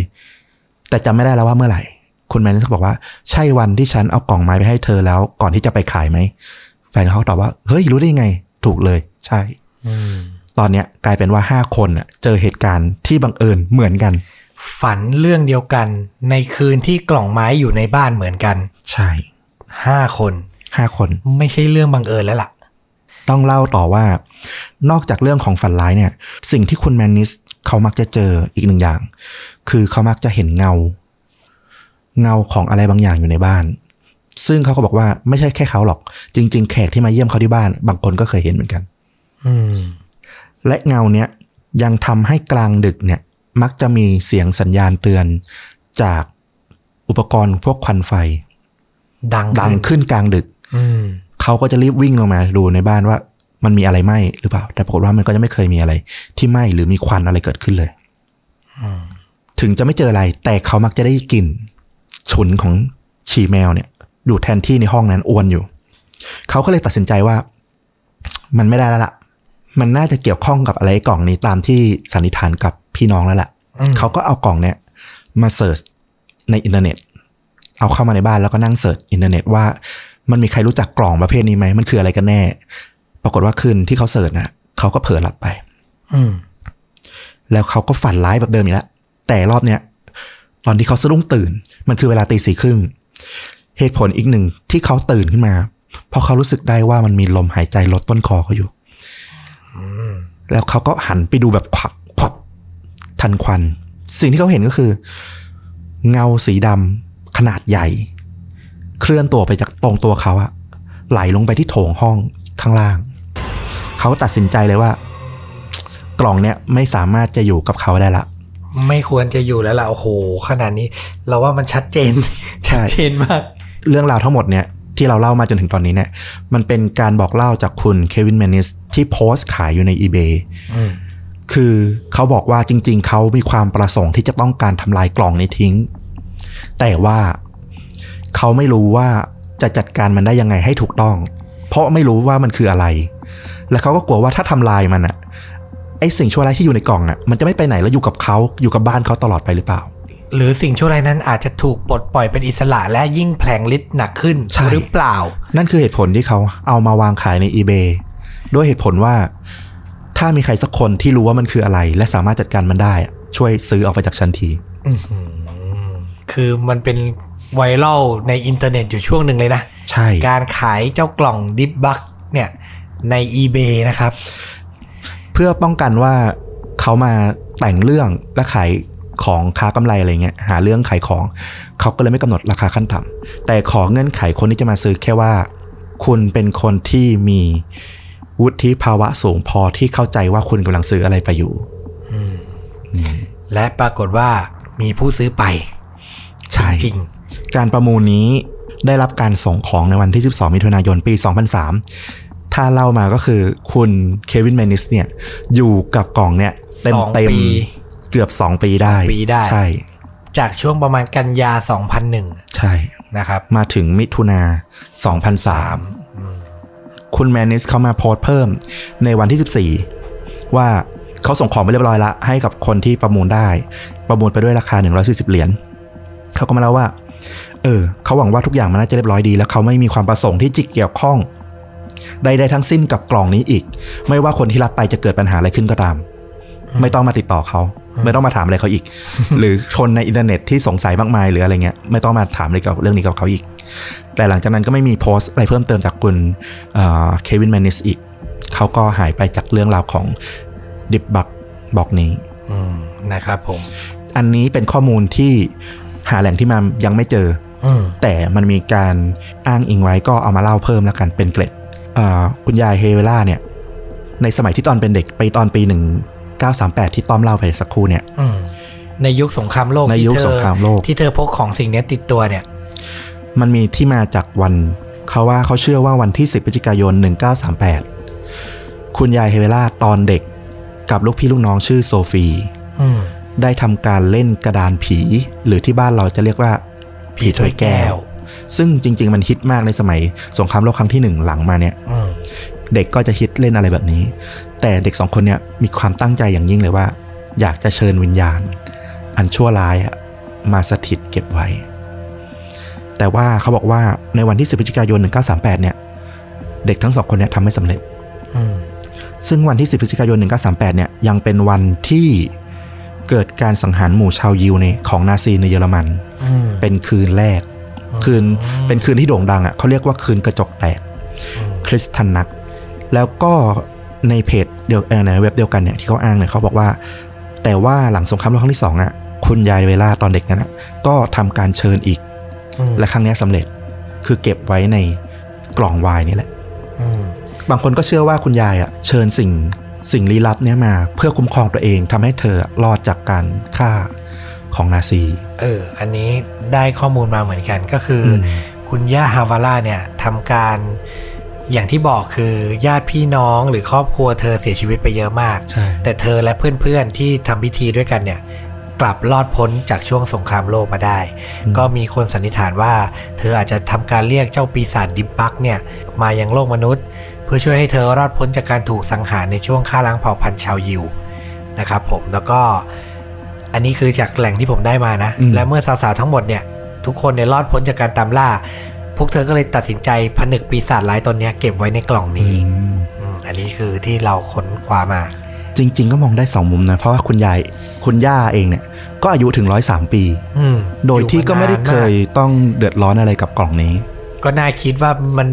แต่จำไม่ได้แล้วว่าเมื่อไหร่ คุณแมนนิสก็บอกว่า ใช่วันที่ฉันเอากล่องไม้ไปให้เธอแล้ว ก่อนที่จะไปขายไหม แฟนเขาตอบว่า เฮ้ย รู้ได้ยังไง ถูกเลย ใช่อืมตอนเนี้ยกลายเป็นว่าห้าคนน่ะเจอเหตุการณ์ที่บังเอิญเหมือนกัน ฝันเรื่องเดียวกัน ในคืนที่กล่องไม้อยู่ในบ้านเหมือนกัน ใช่ห้าคนห้าคน ไม่ใช่เรื่องบังเอิญแล้วล่ะ ต้องเล่าต่อว่า นอกจากเรื่องของฝันร้ายเนี่ย สิ่งที่คุณแมนนิสเขามักจะเจออีกหนึ่งอย่าง คือเขามักจะเห็นเงา เงาของอะไรบางอย่างอยู่ในบ้าน ซึ่งเขาก็บอกว่าไม่ใช่แค่เขาหรอก จริง ๆ แขกที่มาเยี่ยมเขาที่บ้าน บางคนก็เคยเห็นเหมือนกันอืมและเงาเนี้ยยังทำให้กลางดึกเนี่ย มักจะมีเสียงสัญญาณเตือนจากอุปกรณ์พวกควันไฟ ดังดังขึ้นกลางดึกอืมเขาก็จะรีบวิ่งลงมาดูในบ้านว่ามันมีอะไรไหมหรือเปล่า แต่ปรากฏว่ามันก็จะไม่เคยมีอะไร ที่ไหมหรือมีควันอะไรเกิดขึ้นเลยถึงจะไม่เจออะไร แต่เขามักจะได้กลิ่น ฉุนของฉี่แมวเนี่ยอยู่แทนที่ในห้องนั้นอวนอยู่ เขาก็เลยตัดสินใจว่า มันไม่ได้แล้วล่ะ มันน่าจะเกี่ยวข้องกับอะไรกล่องนี้ตามที่สันนิษฐานกับพี่น้องแล้วล่ะ เขาก็เอากล่องเนี่ยมา search ในอินเทอร์เน็ต เอาเข้ามาในบ้านแล้วก็นั่ง search อินเทอร์เน็ตว่ามันมีใครรู้จักกล่องประเภทนี้ไหม มันคืออะไรกันแน่ ปรากฏว่าคืนที่เขา search นะเขาก็เผลอหลับไป อืมแล้วเขาก็ฝันร้ายแบบเดิมอีกแล้ว แต่รอบเนี้ย ตอนที่เขาสะดุ้งตื่น มันคือเวลาตีสี่ครึ่งเหตุผลอีกหนึ่งที่เขาตื่นขึ้นมา เพราะเขารู้สึกได้ว่ามันมีลมหายใจรดต้นคอเขาอยู่แล้วเขาก็หันไปดูแบบขวักขวักทันควัน สิ่งที่เขาเห็นก็คือ เงาสีดำขนาดใหญ่ เคลื่อนตัวไปจากตรงตัวเขาอะไหลลงไปที่โถงห้องข้างล่าง เขาตัดสินใจเลยว่า กล่องเนี้ยไม่สามารถจะอยู่กับเขาได้ละ ไม่ควรจะอยู่แล้วล่ะโอ้โหขนาดนี้ เราว่ามันชัดเจนใช่ชัดเจนมาก เรื่องราวทั้งหมดเนี่ยที่เราเล่ามาจนถึงตอนนี้เนี่ย มันเป็นการบอกเล่าจากคุณเควินแมนนิสที่โพสต์ขายอยู่ใน eBay อืมคือเขาบอกว่าจริง ๆ เขามีความประสงค์ที่จะต้องการทำลายกล่องนี้ทิ้ง แต่ว่าเขาไม่รู้ว่าจะจัดการมันได้ยังไงให้ถูกต้อง เพราะไม่รู้ว่ามันคืออะไร และเขาก็กลัวว่าถ้าทำลายมันอะไอสิ่งชั่วร้ายที่อยู่ในกล่องอะมันจะไม่ไปไหนแล้วอยู่กับเขาอยู่กับบ้านเขาตลอดไปหรือเปล่า หรือสิ่งชั่วร้ายนั้นอาจจะถูกปลดปล่อยเป็นอิสระและยิ่งแผลงฤทธิ์หนักขึ้นใช่หรือเปล่า นั่นคือเหตุผลที่เขาเอามาวางขายใน eBay ด้วยเหตุผลว่า ถ้ามีใครสักคนที่รู้ว่ามันคืออะไร และสามารถจัดการมันได้อะช่วยซื้อออกไปจากฉันทีคือมันเป็นไวรัลในอินเทอร์เน็ตอยู่ช่วงหนึ่งเลยนะ ใช่ การขายเจ้ากล่องดิฟบักเนี่ยใน eBay นะครับ เพื่อป้องกันว่าเขามาแต่งเรื่องและขายของค้ากำไรอะไรเงี้ยหาเรื่องขายของ เขาก็เลยไม่กำหนดราคาขั้นต่ำแต่ขอเงื่อนไขคนที่จะมาซื้อแค่ว่า คุณเป็นคนที่มีวุฒิภาวะสูงพอที่เข้าใจว่าคุณกำลังซื้ออะไรไปอยู่และปรากฏว่ามีผู้ซื้อไป ใช่จริง การประมูลนี้ได้รับการส่งของในวันที่ 12 มิถุนายนปี 2003 ถ้าเล่ามาก็คือคุณเควินแมนิสเนี่ย อยู่กับกล่องเนี่ยเต็มสองเต็มปีเกือบ2ปีได้สองปีได้ ใช่ จากช่วงประมาณกันยา2001ใช่นะครับ มาถึงมิถุนา2003คุณแมนิสเขามาโพสต์เพิ่มในวันที่14ว่าเขาส่งของไปเรียบร้อยละ ให้กับคนที่ประมูลได้ ประมูลไปด้วยราคา 140 เหรียญเขาก็มาเล่าว่า เออเขาหวังว่าทุกอย่างมันน่าจะเรียบร้อยดี แล้วเขาไม่มีความประสงค์ที่จะเกี่ยวข้อง ใดๆทั้งสิ้นกับกล่องนี้อีก ไม่ว่าคนที่รับไปจะเกิดปัญหาอะไรขึ้นก็ตาม ไม่ต้องมาติดต่อเขา ไม่ต้องมาถามอะไรเขาอีก หรือคนในอินเทอร์เน็ตที่สงสัยมากมายหรืออะไรเงี้ยไม่ต้องมาถามอะไรกับเรื่องนี้กับเขาอีก แต่หลังจากนั้นก็ไม่มีโพสต์อะไรเพิ่มเติมจากคุณเควินแมนนิสอีกเขาก็หายไปจากเรื่องราวของดิบบักบอกนี้อืมนะครับผม อันนี้เป็นข้อมูลที่หาแหล่งที่มายังไม่เจออืมแต่มันมีการอ้างอิงไว้ก็เอามาเล่าเพิ่มแล้วกันเป็นเกร็ดอ่า คุณยายเฮเวล่าเนี่ย ในสมัยที่ตอนเป็นเด็กไปตอนปี1938ที่ต้อมเล่าไปสักครู่เนี่ยอืมในยุคสงครามโลกในที่ยุคเธอสงครามโลกที่เธอพกของสิ่งเนี้ยติดตัวเนี่ย มันมีที่มาจากวันเขาว่าเขาเชื่อว่าวันที่10พฤศจิกายน1938คุณยายเฮเวล่าตอนเด็กกับลูกพี่ลูกน้องชื่อโซฟีอืมได้ทำการเล่นกระดานผี หรือที่บ้านเราจะเรียกว่า ผีถ้วยแก้ว ซึ่งจริง ๆ มันฮิตมากในสมัยสงครามโลกครั้งที่หนึ่งหลังมาเนี่ยอืมเด็กก็จะฮิตเล่นอะไรแบบนี้ แต่เด็กสองคนเนี่ยมีความตั้งใจอย่างยิ่งเลยว่า อยากจะเชิญวิญญาณ อันชั่วร้ายอะมาสถิตเก็บไว้ แต่ว่าเขาบอกว่าในวันที่ 10พฤศจิกายน 1938 เนี่ย เด็กทั้งสองคนเนี่ยทำไม่สำเร็จอืมซึ่งวันที่ 10พฤศจิกายน 1938 เนี่ยยังเป็นวันที่เกิดการสังหารหมู่ชาวยิวในของนาซีในเยอรมันอืมเป็นคืนแรก คืนเป็นคืนที่โด่งดังอะเขาเรียกว่าคืนกระจกแตกคริสตันนัก แล้วก็ในเพจเดียวเอ่อในเว็บเดียวกันเนี่ยที่เขาอ้างเนี่ยเขาบอกว่า แต่ว่าหลังสงครามโลกครั้งที่สองอะคุณยายเวลาตอนเด็กนั้นอะก็ทำการเชิญอีกอืมและครั้งเนี้ยสำเร็จคือเก็บไว้ในกล่องวายนี่แหละอืมบางคนก็เชื่อว่าคุณยายอะเชิญสิ่งสิ่งลี้ลับเนี้ยมา เพื่อคุ้มครองตัวเองทำให้เธอรอดจากการฆ่า ของนาซี เออ อันนี้ได้ข้อมูลมาเหมือนกันก็คืออมคุณย่าฮาวาร่าเนี่ยทำการอย่างที่บอกคือญาติพี่น้องหรือครอบครัวเธอเสียชีวิตไปเยอะมากใช่แต่เธอและเพื่อนๆที่ทำพิธีด้วยกันเนี่ย กลับรอดพ้นจากช่วงสงครามโลกมาได้ ก็มีคนสันนิษฐานว่า เธออาจจะทำการเรียกเจ้าปีศาจดิบบักเนี่ย มายังโลกมนุษย์ เพื่อช่วยให้เธอรอดพ้นจากการถูกสังหารในช่วงฆ่าล้างเผ่าพันธุ์ชาวยิวนะครับผมแล้วก็ อันนี้คือจากแหล่งที่ผมได้มานะอืมและเมื่อสาวๆทั้งหมดเนี่ย ทุกคนเนี่ยรอดพ้นจากการตามล่า พวกเธอก็เลยตัดสินใจผนึกปีศาจร้ายตนเนี้ยเก็บไว้ในกล่องอืนี้มอืมอันนี้คือที่เราค้นคว้ามา จริง ๆ ก็มองได้สองมุมนะ เพราะว่าคุณยายคุณย่าเองเนี่ย ก็อายุถึงร้อยสามปีอืมโดยที่ก็ไม่ได้อานานเคยต้องเดือดร้อนอะไรกับกล่องนี้ ก็น่าคิดว่ามัน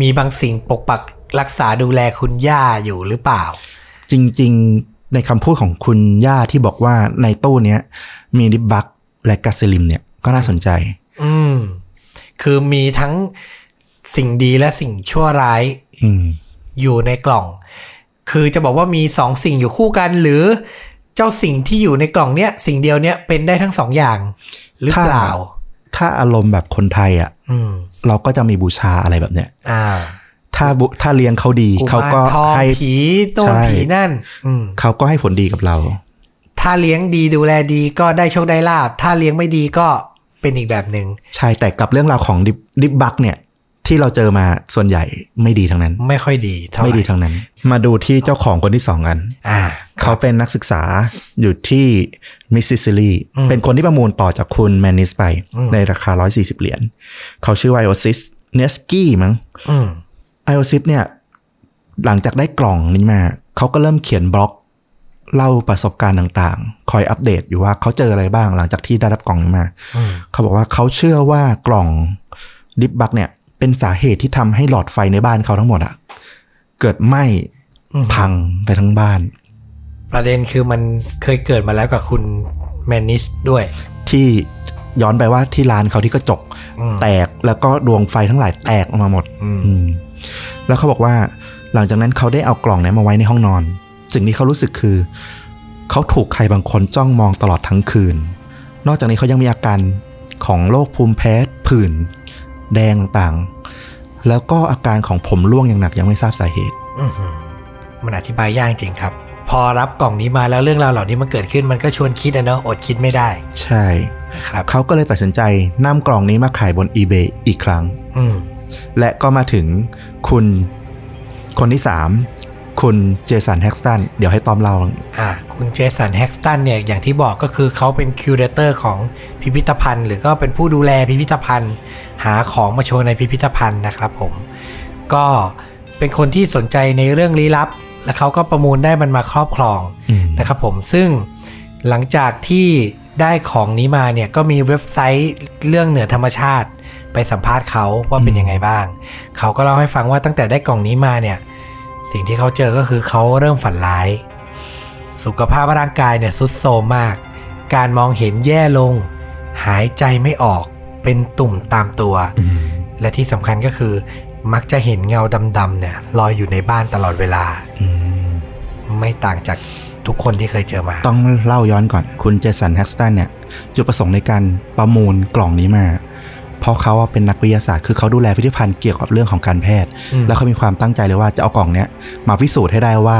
มีบางสิ่งปกปักรักษาดูแลคุณย่าอยู่หรือเปล่า จริง ๆ ในคำพูดของคุณย่าที่บอกว่าในตู้เนี้ย มีดิบบักและกัสซิลิมเนี่ยก็น่าสนใจ อืม คือมีทั้งสิ่งดีและสิ่งชั่วร้าย อืม อยู่ในกล่อง คือจะบอกว่ามีสองสิ่งอยู่คู่กัน หรือเจ้าสิ่งที่อยู่ในกล่องเนี้ยสิ่งเดียวเนี้ยเป็นได้ทั้งสองอย่าง หรือเปล่า ถ้าอารมณ์แบบคนไทยอะอืมเราก็จะมีบูชาอะไรแบบเนี้ยอ่า ถ้าบุถ้าเลี้ยงเขาดีกุเขามารก็ทองให้ผีโน่นใช่ผีนั่นอืมเขาก็ให้ผลดีกับเรา ถ้าเลี้ยงดีดูแลดีก็ได้โชคได้ลาบ ถ้าเลี้ยงไม่ดีก็เป็นอีกแบบหนึ่งใช่แต่กับเรื่องราวของดิบดิบบักเนี่ยที่เราเจอมาส่วนใหญ่ไม่ดีทั้งนั้น ไม่ค่อยดีเท่าไหไม่ดีร่ทั้งนั้น มาดูที่เจ้าของคนที่สองกันอ่า เขาเป็นนักศึกษาอยู่ที่มิสซิสซิปปีอืมเป็นคนที่ประมูลต่อจากคุณแมนนิสไปอืมในราคา 140 เหรียญเขาชื่อว่าไอโอซิสเนสกี้มั้ง อืมไอโอซิสเนี่ย หลังจากได้กล่องนี้มาเขาก็เริ่มเขียนบล็อกเล่าประสบการณ์ต่างๆ คอยอัปเดตอยู่ว่าเขาเจออะไรบ้างหลังจากที่ได้รับกล่องนี้มาอืมเขาบอกว่าเขาเชื่อว่ากล่องดิบบักเนี่ย เป็นสาเหตุที่ทำให้หลอดไฟในบ้านเขาทั้งหมดอะเกิดไหม้อืมพังไปทั้งบ้าน ประเด็นคือมันเคยเกิดมาแล้วกับคุณแมนนิสด้วย ที่ย้อนไปว่าที่ร้านเขาที่กระจกอืมแตกแล้วก็ดวงไฟทั้งหลายแตกออกมาหมด อืมอืม แล้วเขาบอกว่าหลังจากนั้นเขาได้เอากล่องเนี้มาไว้ในห้องนอน สิ่งที่เขารู้สึกคือ เขาถูกใครบางคนจ้องมองตลอดทั้งคืน นอกจากนี้เขายังมีอาการของโรคภูมิแพ้ผื่น แดงต่างๆ แล้วก็อาการของผมร่วงอย่างหนักยังไม่ทราบสาเหตุอื้อหือมันอธิบายยากจริงครับ พอรับกล่องนี้มาแล้วเรื่องราวเหล่านี้มันเกิดขึ้นมันก็ชวนคิดนะเนอะอดคิดไม่ได้ ใช่นะครับเขาก็เลยตัดสินใจนำกล่องนี้มาขายบน eBay อีกครั้ง อืม และก็มาถึงคุณคนที่สามคุณเจสันแฮกสตันเดี๋ยวให้ตอมเล่าอ่าคุณเจสันแฮกสตันเนี่ยอย่างที่บอกก็คือเขาเป็น curator ของพิพิธภัณฑ์ หรือก็เป็นผู้ดูแลพิพิธภัณฑ์ หาของมาโชว์ในพิพิธภัณฑ์นะครับผม ก็เป็นคนที่สนใจในเรื่องลี้ลับ และเขาก็ประมูลได้มันมาครอบครองอืมนะครับผมซึ่งหลังจากที่ได้ของนี้มาเนี่ยก็มีเว็บไซต์เรื่องเหนือธรรมชาติ ไปสัมภาษณ์เขาว่าเป็นยังไงบ้าง เขาก็เล่าให้ฟังว่าตั้งแต่ได้กล่องนี้มาเนี่ย สิ่งที่เขาเจอก็คือเขาเริ่มฝันร้าย สุขภาพร่างกายเนี่ยทรุดโทรมมาก การมองเห็นแย่ลง หายใจไม่ออก เป็นตุ่มตามตัวอืมและที่สำคัญก็คือ มักจะเห็นเงาดำๆเนี่ยลอยอยู่ในบ้านตลอดเวลาอืมไม่ต่างจากทุกคนที่เคยเจอมา ต้องเล่าย้อนก่อน คุณเจสันแฮกสตันเนี่ย จุดประสงค์ในการประมูลกล่องนี้มา เพราะเขาเป็นนักวิทยาศาสตร์ คือเขาดูแลพิพิธภัณฑ์เกี่ยวกับเรื่องของการแพทย์อืมแล้วเขามีความตั้งใจเลยว่าจะเอากล่องเนี้ยมาพิสูจน์ให้ได้ว่า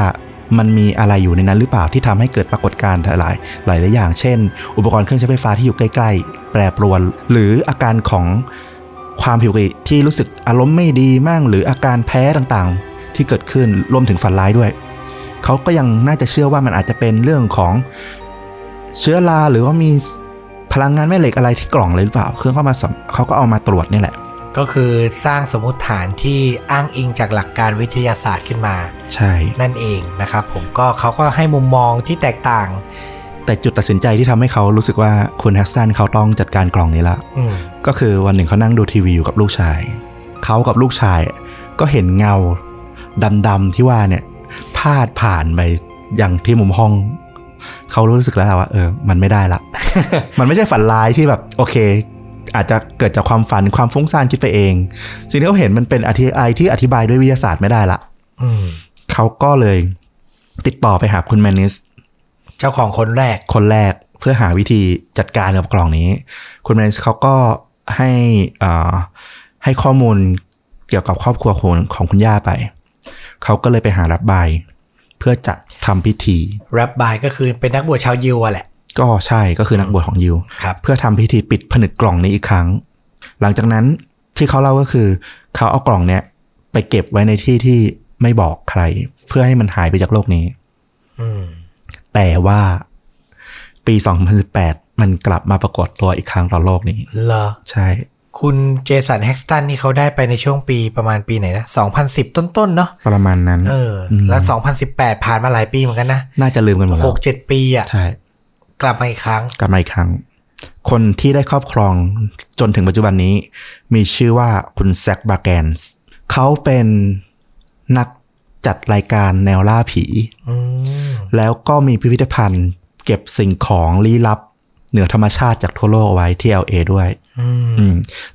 มันมีอะไรอยู่ในนั้นหรือเปล่าที่ทำให้เกิดปรากฏการณ์หลายหลายหลายอย่าง เช่น อุปกรณ์เครื่องใช้ไฟฟ้าที่อยู่ใกล้ ๆ แปรปรวน หรืออาการของความผิวปกติที่รู้สึกอารมณ์ไม่ดีมั่งหรืออาการแพ้ต่างๆ ที่เกิดขึ้นรวมถึงฝันร้ายด้วย เขาก็ยังน่าจะเชื่อว่ามันอาจจะเป็นเรื่องของเชื้อราหรือว่ามี พลังงานแม่เหล็กอะไรที่กล่องเลยหรือเปล่า เครื่องเขามาสำเขาก็เอามาตรวจนี่แหละ ก็คือสร้างสมมติฐานที่อ้างอิงจากหลักการวิทยาศาสตร์ขึ้นมา ใช่ นั่นเองนะครับผมก็เขาก็ให้มุมมองที่แตกต่าง แต่จุดตัดสินใจที่ทำให้เขารู้สึกว่าคุณแฮกสตันเขาต้องจัดการกล่องนี้ละอืมก็คือวันหนึ่งเขานั่งดูทีวีอยู่กับลูกชาย เขากับลูกชาย ก็เห็นเงาดำๆที่ว่าเนี่ยพาดผ่านไปอย่างที่มุมห้อง เขารู้สึกแล้วว่าเออ มันไม่ได้ละ มันไม่ใช่ฝันร้ายที่แบบโอเค อาจจะเกิดจากความฝันความฟุ้งซ่านคิดไปเอง สิ่งที่เขาเห็นมันเป็นอธิบายที่อธิบายด้วยวิทยาศาสตร์ไม่ได้ละอืมเขาก็เลย ติดต่อไปหาคุณแมนนิส เจ้าของคนแรกคนแรกเพื่อหาวิธีจัดการกับกล่องนี้ คุณแมนส์เขาก็ให้อ่าให้ข้อมูลเกี่ยวกับครอบครัวของของคุณย่าไป เขาก็เลยไปหารับบายเพื่อจะทำพิธีแรปบายก็คือเป็นนักบวชชาวยิวอะแหละ ก็ใช่ก็คือนักบวชของยิวครับเพื่อทำพิธีปิดผนึกกล่องนี้อีกครั้ง หลังจากนั้นที่เขาเล่าก็คือ เขาเอากล่องเนี้ยไปเก็บไว้ในที่ที่ไม่บอกใคร เพื่อให้มันหายไปจากโลกนี้อืมแต่ว่าปี 2018 มันกลับมาปรากฏตัวอีกครั้งต่อโลกนี้เหรอใช่ คุณเจสันแฮกสตันนี่เขาได้ไปในช่วงปีประมาณปีไหนนะ 2010 ต้นๆ เนาะประมาณนั้น เออ แล้ว 2018 ผ่านมาหลายปีเหมือนกันนะ น่าจะลืมกันหมดหแล้วกเจ็ดปีอะใช่ กลับมาอีกครั้ง กลับมาอีกครั้ง คนที่ได้ครอบครองจนถึงปัจจุบันนี้ มีชื่อว่าคุณแซคบาแกนส์เขาเป็นนักจัดรายการแนวล่าผีอืมแล้วก็มีพิพิธภัณฑ์ เก็บสิ่งของลี้ลับ เหนือธรรมชาติจากทั่วโลกเอาไว้ที่ LA ด้วยอืมอืม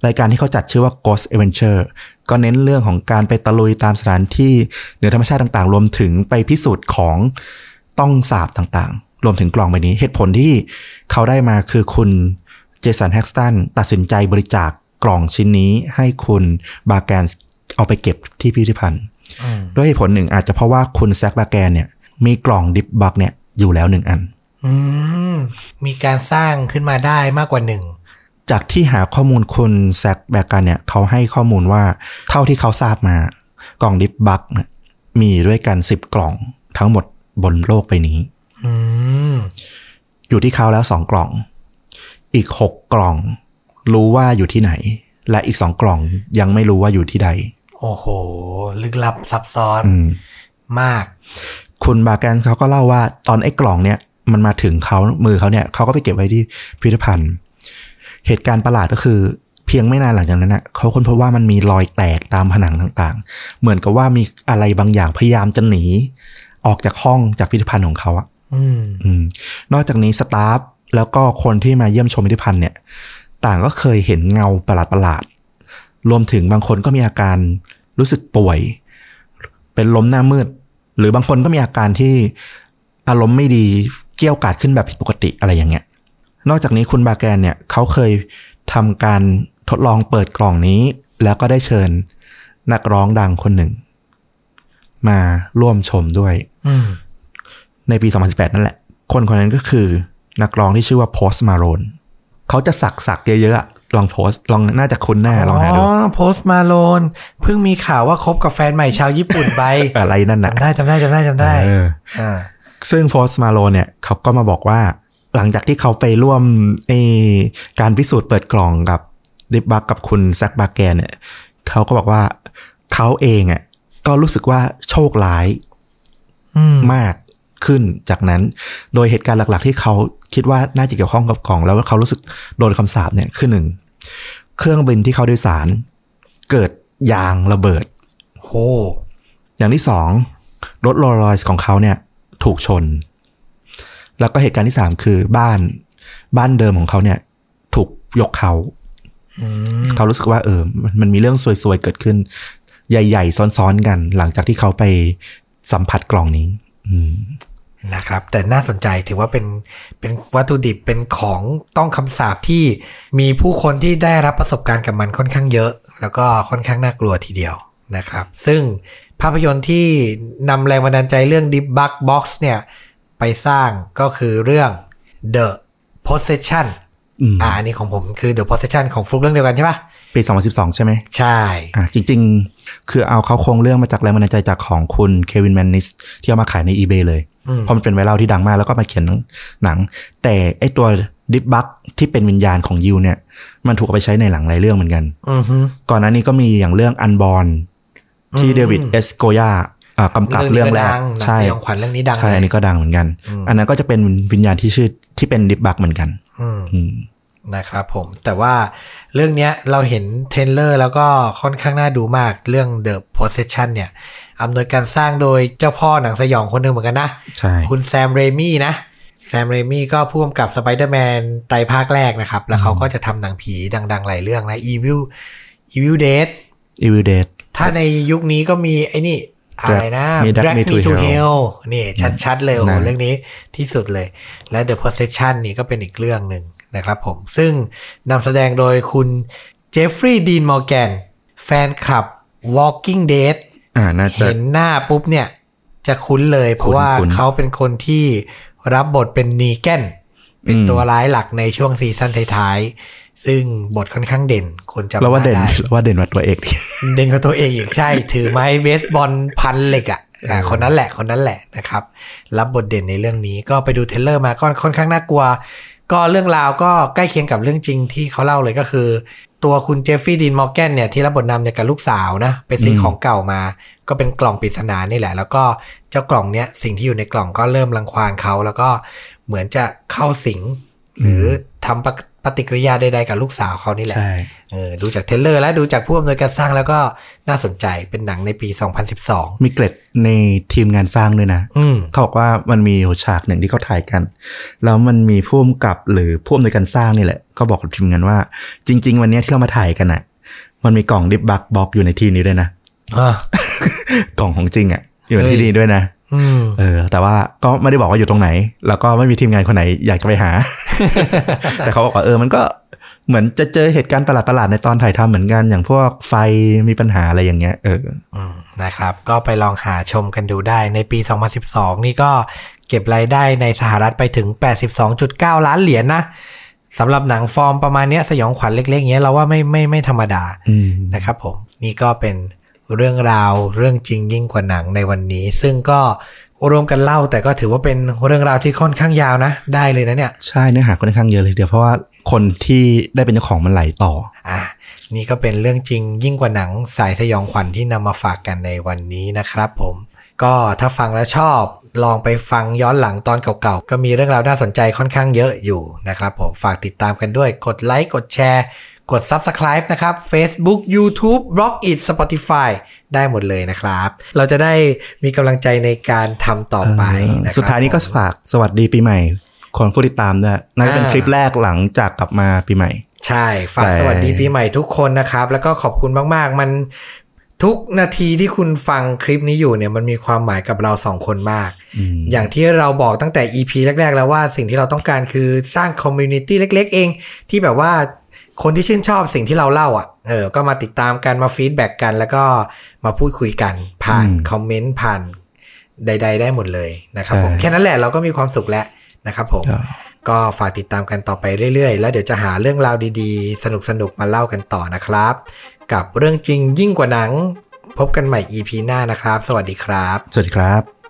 รายการที่เขาจัดชื่อว่า Ghost Adventure ก็เน้นเรื่องของการไปตะลุยตามสถานที่เหนือธรรมชาติต่างๆ รวมถึงไปพิสูจน์ของต้องสาบต่างๆ รวมถึงกล่องใบนี้ เหตุผลที่เขาได้มาคือคุณเจสันแฮกสตันตัดสินใจบริจาคกล่องชิ้นนี้ให้คุณบาแกนเอาไปเก็บที่พิพิธภัณฑ์อืมด้วยเหตุผลหนึ่งอาจจะเพราะว่าคุณแซคบาแกนเนี่ย มีกล่องดิฟบักเนี่ยอยู่แล้วหนึ่งอันอืมมีการสร้างขึ้นมาได้มากกว่าหนึ่ง จากที่หาข้อมูลคุณแซคแบกกันเนี่ยเขาให้ข้อมูลว่าเท่าที่เขาทราบมากล่องดิฟบักเนี่ยมีด้วยกันสิบกล่องทั้งหมดบนโลกใบนี้อืมอยู่ที่เขาแล้วสองกล่อง อีกหกกล่อง รู้ว่าอยู่ที่ไหน และอีกสองกล่องยังไม่รู้ว่าอยู่ที่ใด โอ้โห ลึกลับซับซ้อนอืมมาก คุณบาแกนเขาก็เล่าว่า ตอนไอ้กล่องเนี่ย มันมาถึงเขามือเขาเนี่ยเขาก็ไปเก็บไว้ที่พิพิธภัณฑ์ เหตุการณ์ประหลาดก็คือ เพียงไม่นานหลังจากนั้นน่ะเขาค้นพบว่ามันมีรอยแตกตามผนังต่างๆ เหมือนกับว่ามีอะไรบางอย่างพยายามจะหนี ออกจากห้องจากพิพิธภัณฑ์ของเขาอะอืมอืมนอกจากนี้สตาฟแล้วก็คนที่มาเยี่ยมชมพิพิธภัณฑ์เนี่ย ต่างก็เคยเห็นเงาประหลาดๆรวมถึงบางคนก็มีอาการรู้สึกป่วย เป็นล้มหน้ามืด หรือบางคนก็มีอาการที่อารมณ์ไม่ดีเกี่ยวกาดขึ้นแบบผิดปกติอะไรอย่างเงี้ย นอกจากนี้คุณบาแกนเนี่ยเขาเคยทำการทดลองเปิดกล่องนี้ แล้วก็ได้เชิญนักร้องดังคนหนึ่ง มาร่วมชมด้วยอืมในปี 2018 นั่นแหละ คนคนนั้นก็คือ นักร้องที่ชื่อว่าโพสต์มาโลนเขาจะสักสักๆเยอะๆอะลองโพสลองน่าจะคุ้นหน้าลองหาดูอ๋อโพสต์มาโลนเพิ่งมีข่าวว่าคบกับแฟนใหม่ชาวญี่ปุ่นไป อะไรนั่นนะจำได้จำได้จำได้จำได้เอออ่าซึ่งโพสต์มาโลนเนี่ยเขาก็มาบอกว่า หลังจากที่เขาไปร่วมไอ้การพิสูจน์เปิดกล่องกับ dybbuk กับคุณแซคบาแกนเนี่ยเขาก็บอกว่าเขาเองอะก็รู้สึกว่าโชคร้ายอืมมากขึ้นจากนั้น โดยเหตุการณ์หลัก ๆ ที่เขาคิดว่าน่าจะเกี่ยวข้องกับกล่อง แล้วเขารู้สึกโดนคำสาปเนี่ยคือหนึ่งเครื่องบินที่เขาโดยสาร เกิดยางระเบิดโหอย่างที่สองรถโรลลอยส์ของเขาเนี่ย ถูกชน แล้วก็เหตุการณ์ที่สามคือบ้านบ้านเดิมของเขาเนี่ย ถูกยกเขาอืมเขารู้สึกว่าเออมันมันมีเรื่องซวยๆเกิดขึ้น ใหญ่ ๆ ซ้อนๆกัน หลังจากที่เขาไปสัมผัสกล่องนี้อืมนะครับ แต่น่าสนใจถือว่าเป็นเป็นวัตถุดิบเป็นของต้องคำสาปที่มีผู้คนที่ได้รับประสบการณ์กับมันค่อนข้างเยอะ แล้วก็ค่อนข้างน่ากลัวทีเดียวนะครับ ซึ่งภาพยนตร์ที่นำแรงบันดาลใจเรื่อง Deep Bug Box เนี่ย ไปสร้างก็คือเรื่อง The Possession อืมอ่าอันนี้ของผมคือ The Possession ของฟลุกเรื่องเดียวกันใช่ปะปี 2012 ใช่ไหม ใช่อะจริง ๆ คือเอาเขาโครงเรื่องมาจากแรงบันดาลใจจากของคุณเควินแมนนิสที่เอามาขายใน eBay เลยอืมเพราะมันเป็นไวรัลที่ดังมากแล้วก็มาเขียนหนัง แต่ไอตัวดิฟบักที่เป็นวิญญาณของยิวเนี่ย มันถูกเอาไปใช้ในหลังหลายเรื่องเหมือนกันอือฮึก่อนหน้านี้ก็มีอย่างเรื่องอันบอ n ที่อืมเดวิดเอสโกยาอ่า กำกับเรื่องแรกใช่ใช่ของขวัญเรื่องนี้ดังใช่เลยอันนี้ก็ดังเหมือนกันอืมอันนั้นก็จะเป็นวิญญาณที่ชื่อที่เป็น dybbuk เหมือนกันอืมอืมนะครับผมแต่ว่าเรื่องเนี้ยเราเห็น trailer แล้วก็ค่อนข้างน่าดูมากเรื่อง The Possession เนี่ยอำนวยการสร้างโดยเจ้าพ่อหนังสยองคนหนึ่งเหมือนกันนะใช่คุณแซมเรมี่นะ แซมเรมี่ก็พ่วงกับสไปเดอร์แมนไตรภาคแรกนะครับ แล้วเขาก็จะทำหนังผีดังๆ หลายเรื่องนะ Evil Evil Dead Evil Dead ถ้าในยุคนี้ก็มีไอ้นี่ อะไรนะ Me Drag Drag Me Me to to Hell Hell นี่ชัดๆเลยโอ้โหนะเรื่องนี้ที่สุดเลย และ The Possession นี่ก็เป็นอีกเรื่องหนึ่งนะครับผม ซึ่งนำแสดงโดยคุณเจฟฟรีย์ดีนมอร์แกนแฟนคลับ Walking Dead อ่าน่าจะเห็นหน้าปุ๊บเนี่ย จะคุ้นเลยเพราะว่าคุ้นๆเขาเป็นคนที่รับบทเป็นนีแกนเป็นอืมตัวร้ายหลักในช่วงซีซั่นท้ายๆ ซึ่งบทค่อนข้างเด่น คนจำเราว่าหเด่นได้เราว่าเด่นกว่าตัวเอกดิเด่นกว่าตัวเอกอีกใช่ ถือไม้เบสบอลพันเหล็กอะอ่าคนนั้นแหละคนนั้นแหละนะครับ รับบทเด่นในเรื่องนี้ก็ไปดู trailer มาก็ค่อนข้างน่ากลัว ก็เรื่องราวก็ใกล้เคียงกับเรื่องจริงที่เขาเล่าเลยก็คือ ตัวคุณเจฟฟี่ดีนมอร์แกนเนี่ยที่รับบทนำเนี่ยกับลูกสาวนะไปซื้อของเก่ามา ก็เป็นกล่องปริศนานี่แหละ แล้วก็เจ้ากล่องเนี้ยสิ่งที่อยู่ในกล่องก็เริ่มรังควานเขาแล้วก็เหมือนจะเข้าสิงหรือทำ ปฏิปฏิกิริยาใดๆกับลูกสาวเขานี่แหละใช่เออดูจาก trailer และดูจากผู้อำนวยการสร้างแล้วก็น่าสนใจเป็นหนังในปี 2012 มีเกร็ดในทีมงานสร้างด้วยนะอืมเขาบอกว่ามันมีฉากหนึ่งที่เขาถ่ายกัน แล้วมันมีผู้กำกับหรือผู้อำนวยการสร้างนี่แหละ ก็บอกกับทีมงานว่า จริง ๆ วันเนี้ยที่เรามาถ่ายกันอะ มันมีกล่อง dybbuk box อยู่ในที่นี้ด้วยนะอะกล่องของจริงอะอยู่ในเฮ้ยที่นี้ด้วยนะอืม เออ แต่ว่าก็ไม่ได้บอกว่าอยู่ตรงไหน แล้วก็ไม่มีทีมงานคนไหนอยากจะไปหา แต่เขาบอกว่าเออมันก็เหมือนจะเจอเหตุการณ์ประหลาดๆในตอนถ่ายทำเหมือนกันอย่างพวกไฟมีปัญหาอะไรอย่างเงี้ย เอออืมนะครับ ก็ไปลองหาชมกันดูได้ในปี 2012 นี่ก็เก็บรายได้ในสหรัฐไปถึง 82.9 ล้านเหรียญนะสำหรับหนังฟอร์มประมาณเนี้ยสยองขวัญเล็กๆเงี้ยเราว่าไม่ไม่ไม่ธรรมดาอืมนะครับผม นี่ก็เป็น เรื่องราวเรื่องจริงยิ่งกว่าหนังในวันนี้ ซึ่งก็รวมกันเล่าแต่ก็ถือว่าเป็นเรื่องราวที่ค่อนข้างยาวนะ ได้เลยนะเนี่ยใช่เนื้อหาค่อนข้างเยอะเลยทีเดียวเพราะว่าคนที่ได้เป็นเจ้าของมันไหลต่ออะนี่ก็เป็นเรื่องจริงยิ่งกว่าหนังสายสยองขวัญที่นำมาฝากกันในวันนี้นะครับผมก็ถ้าฟังแล้วชอบลองไปฟังย้อนหลังตอนเก่าๆ ก็มีเรื่องราวน่าสนใจค่อนข้างเยอะอยู่นะครับผมฝากติดตามกันด้วยกดไลค์กดแชร์ กด Subscribe นะครับ Facebook YouTube b l o g i t Spotify ได้หมดเลยนะครับ เราจะได้มีกำลังใจในการทำต่อไปนะครับสุดท้ายนี้ก็ผมฝากสวัสดีปีใหม่คนผู้ติดตามด้วยน่าจะเป็นอ่าคลิปแรกหลังจากกลับมาปีใหม่ ใช่ ฝากแต่สวัสดีปีใหม่ทุกคนนะครับ แล้วก็ขอบคุณมาก ๆ มันทุกนาทีที่คุณฟังคลิปนี้อยู่เนี่ยมันมีความหมายกับเราสองคนมากอืมอย่างที่เราบอกตั้งแต่ EP แรก ๆ แล้วว่าสิ่งที่เราต้องการคือสร้าง community เล็ก ๆ เอง ที่แบบว่า คนที่ชื่นชอบสิ่งที่เราเล่าอะ เออ ก็มาติดตามกันมา feedback กัน แล้วก็มาพูดคุยกัน ผ่านคอมเมนต์ผ่านใด ๆ ได้หมดเลยนะครับผมแค่นั้นแหละเราก็มีความสุขแล้วนะครับผมครับก็ฝากติดตามกันต่อไปเรื่อย ๆ แล้วเดี๋ยวจะหาเรื่องราวดีๆ สนุกๆ มาเล่ากันต่อนะครับ กับเรื่องจริงยิ่งกว่าหนัง พบกันใหม่ EP หน้านะครับ สวัสดีครับ สวัสดีครับ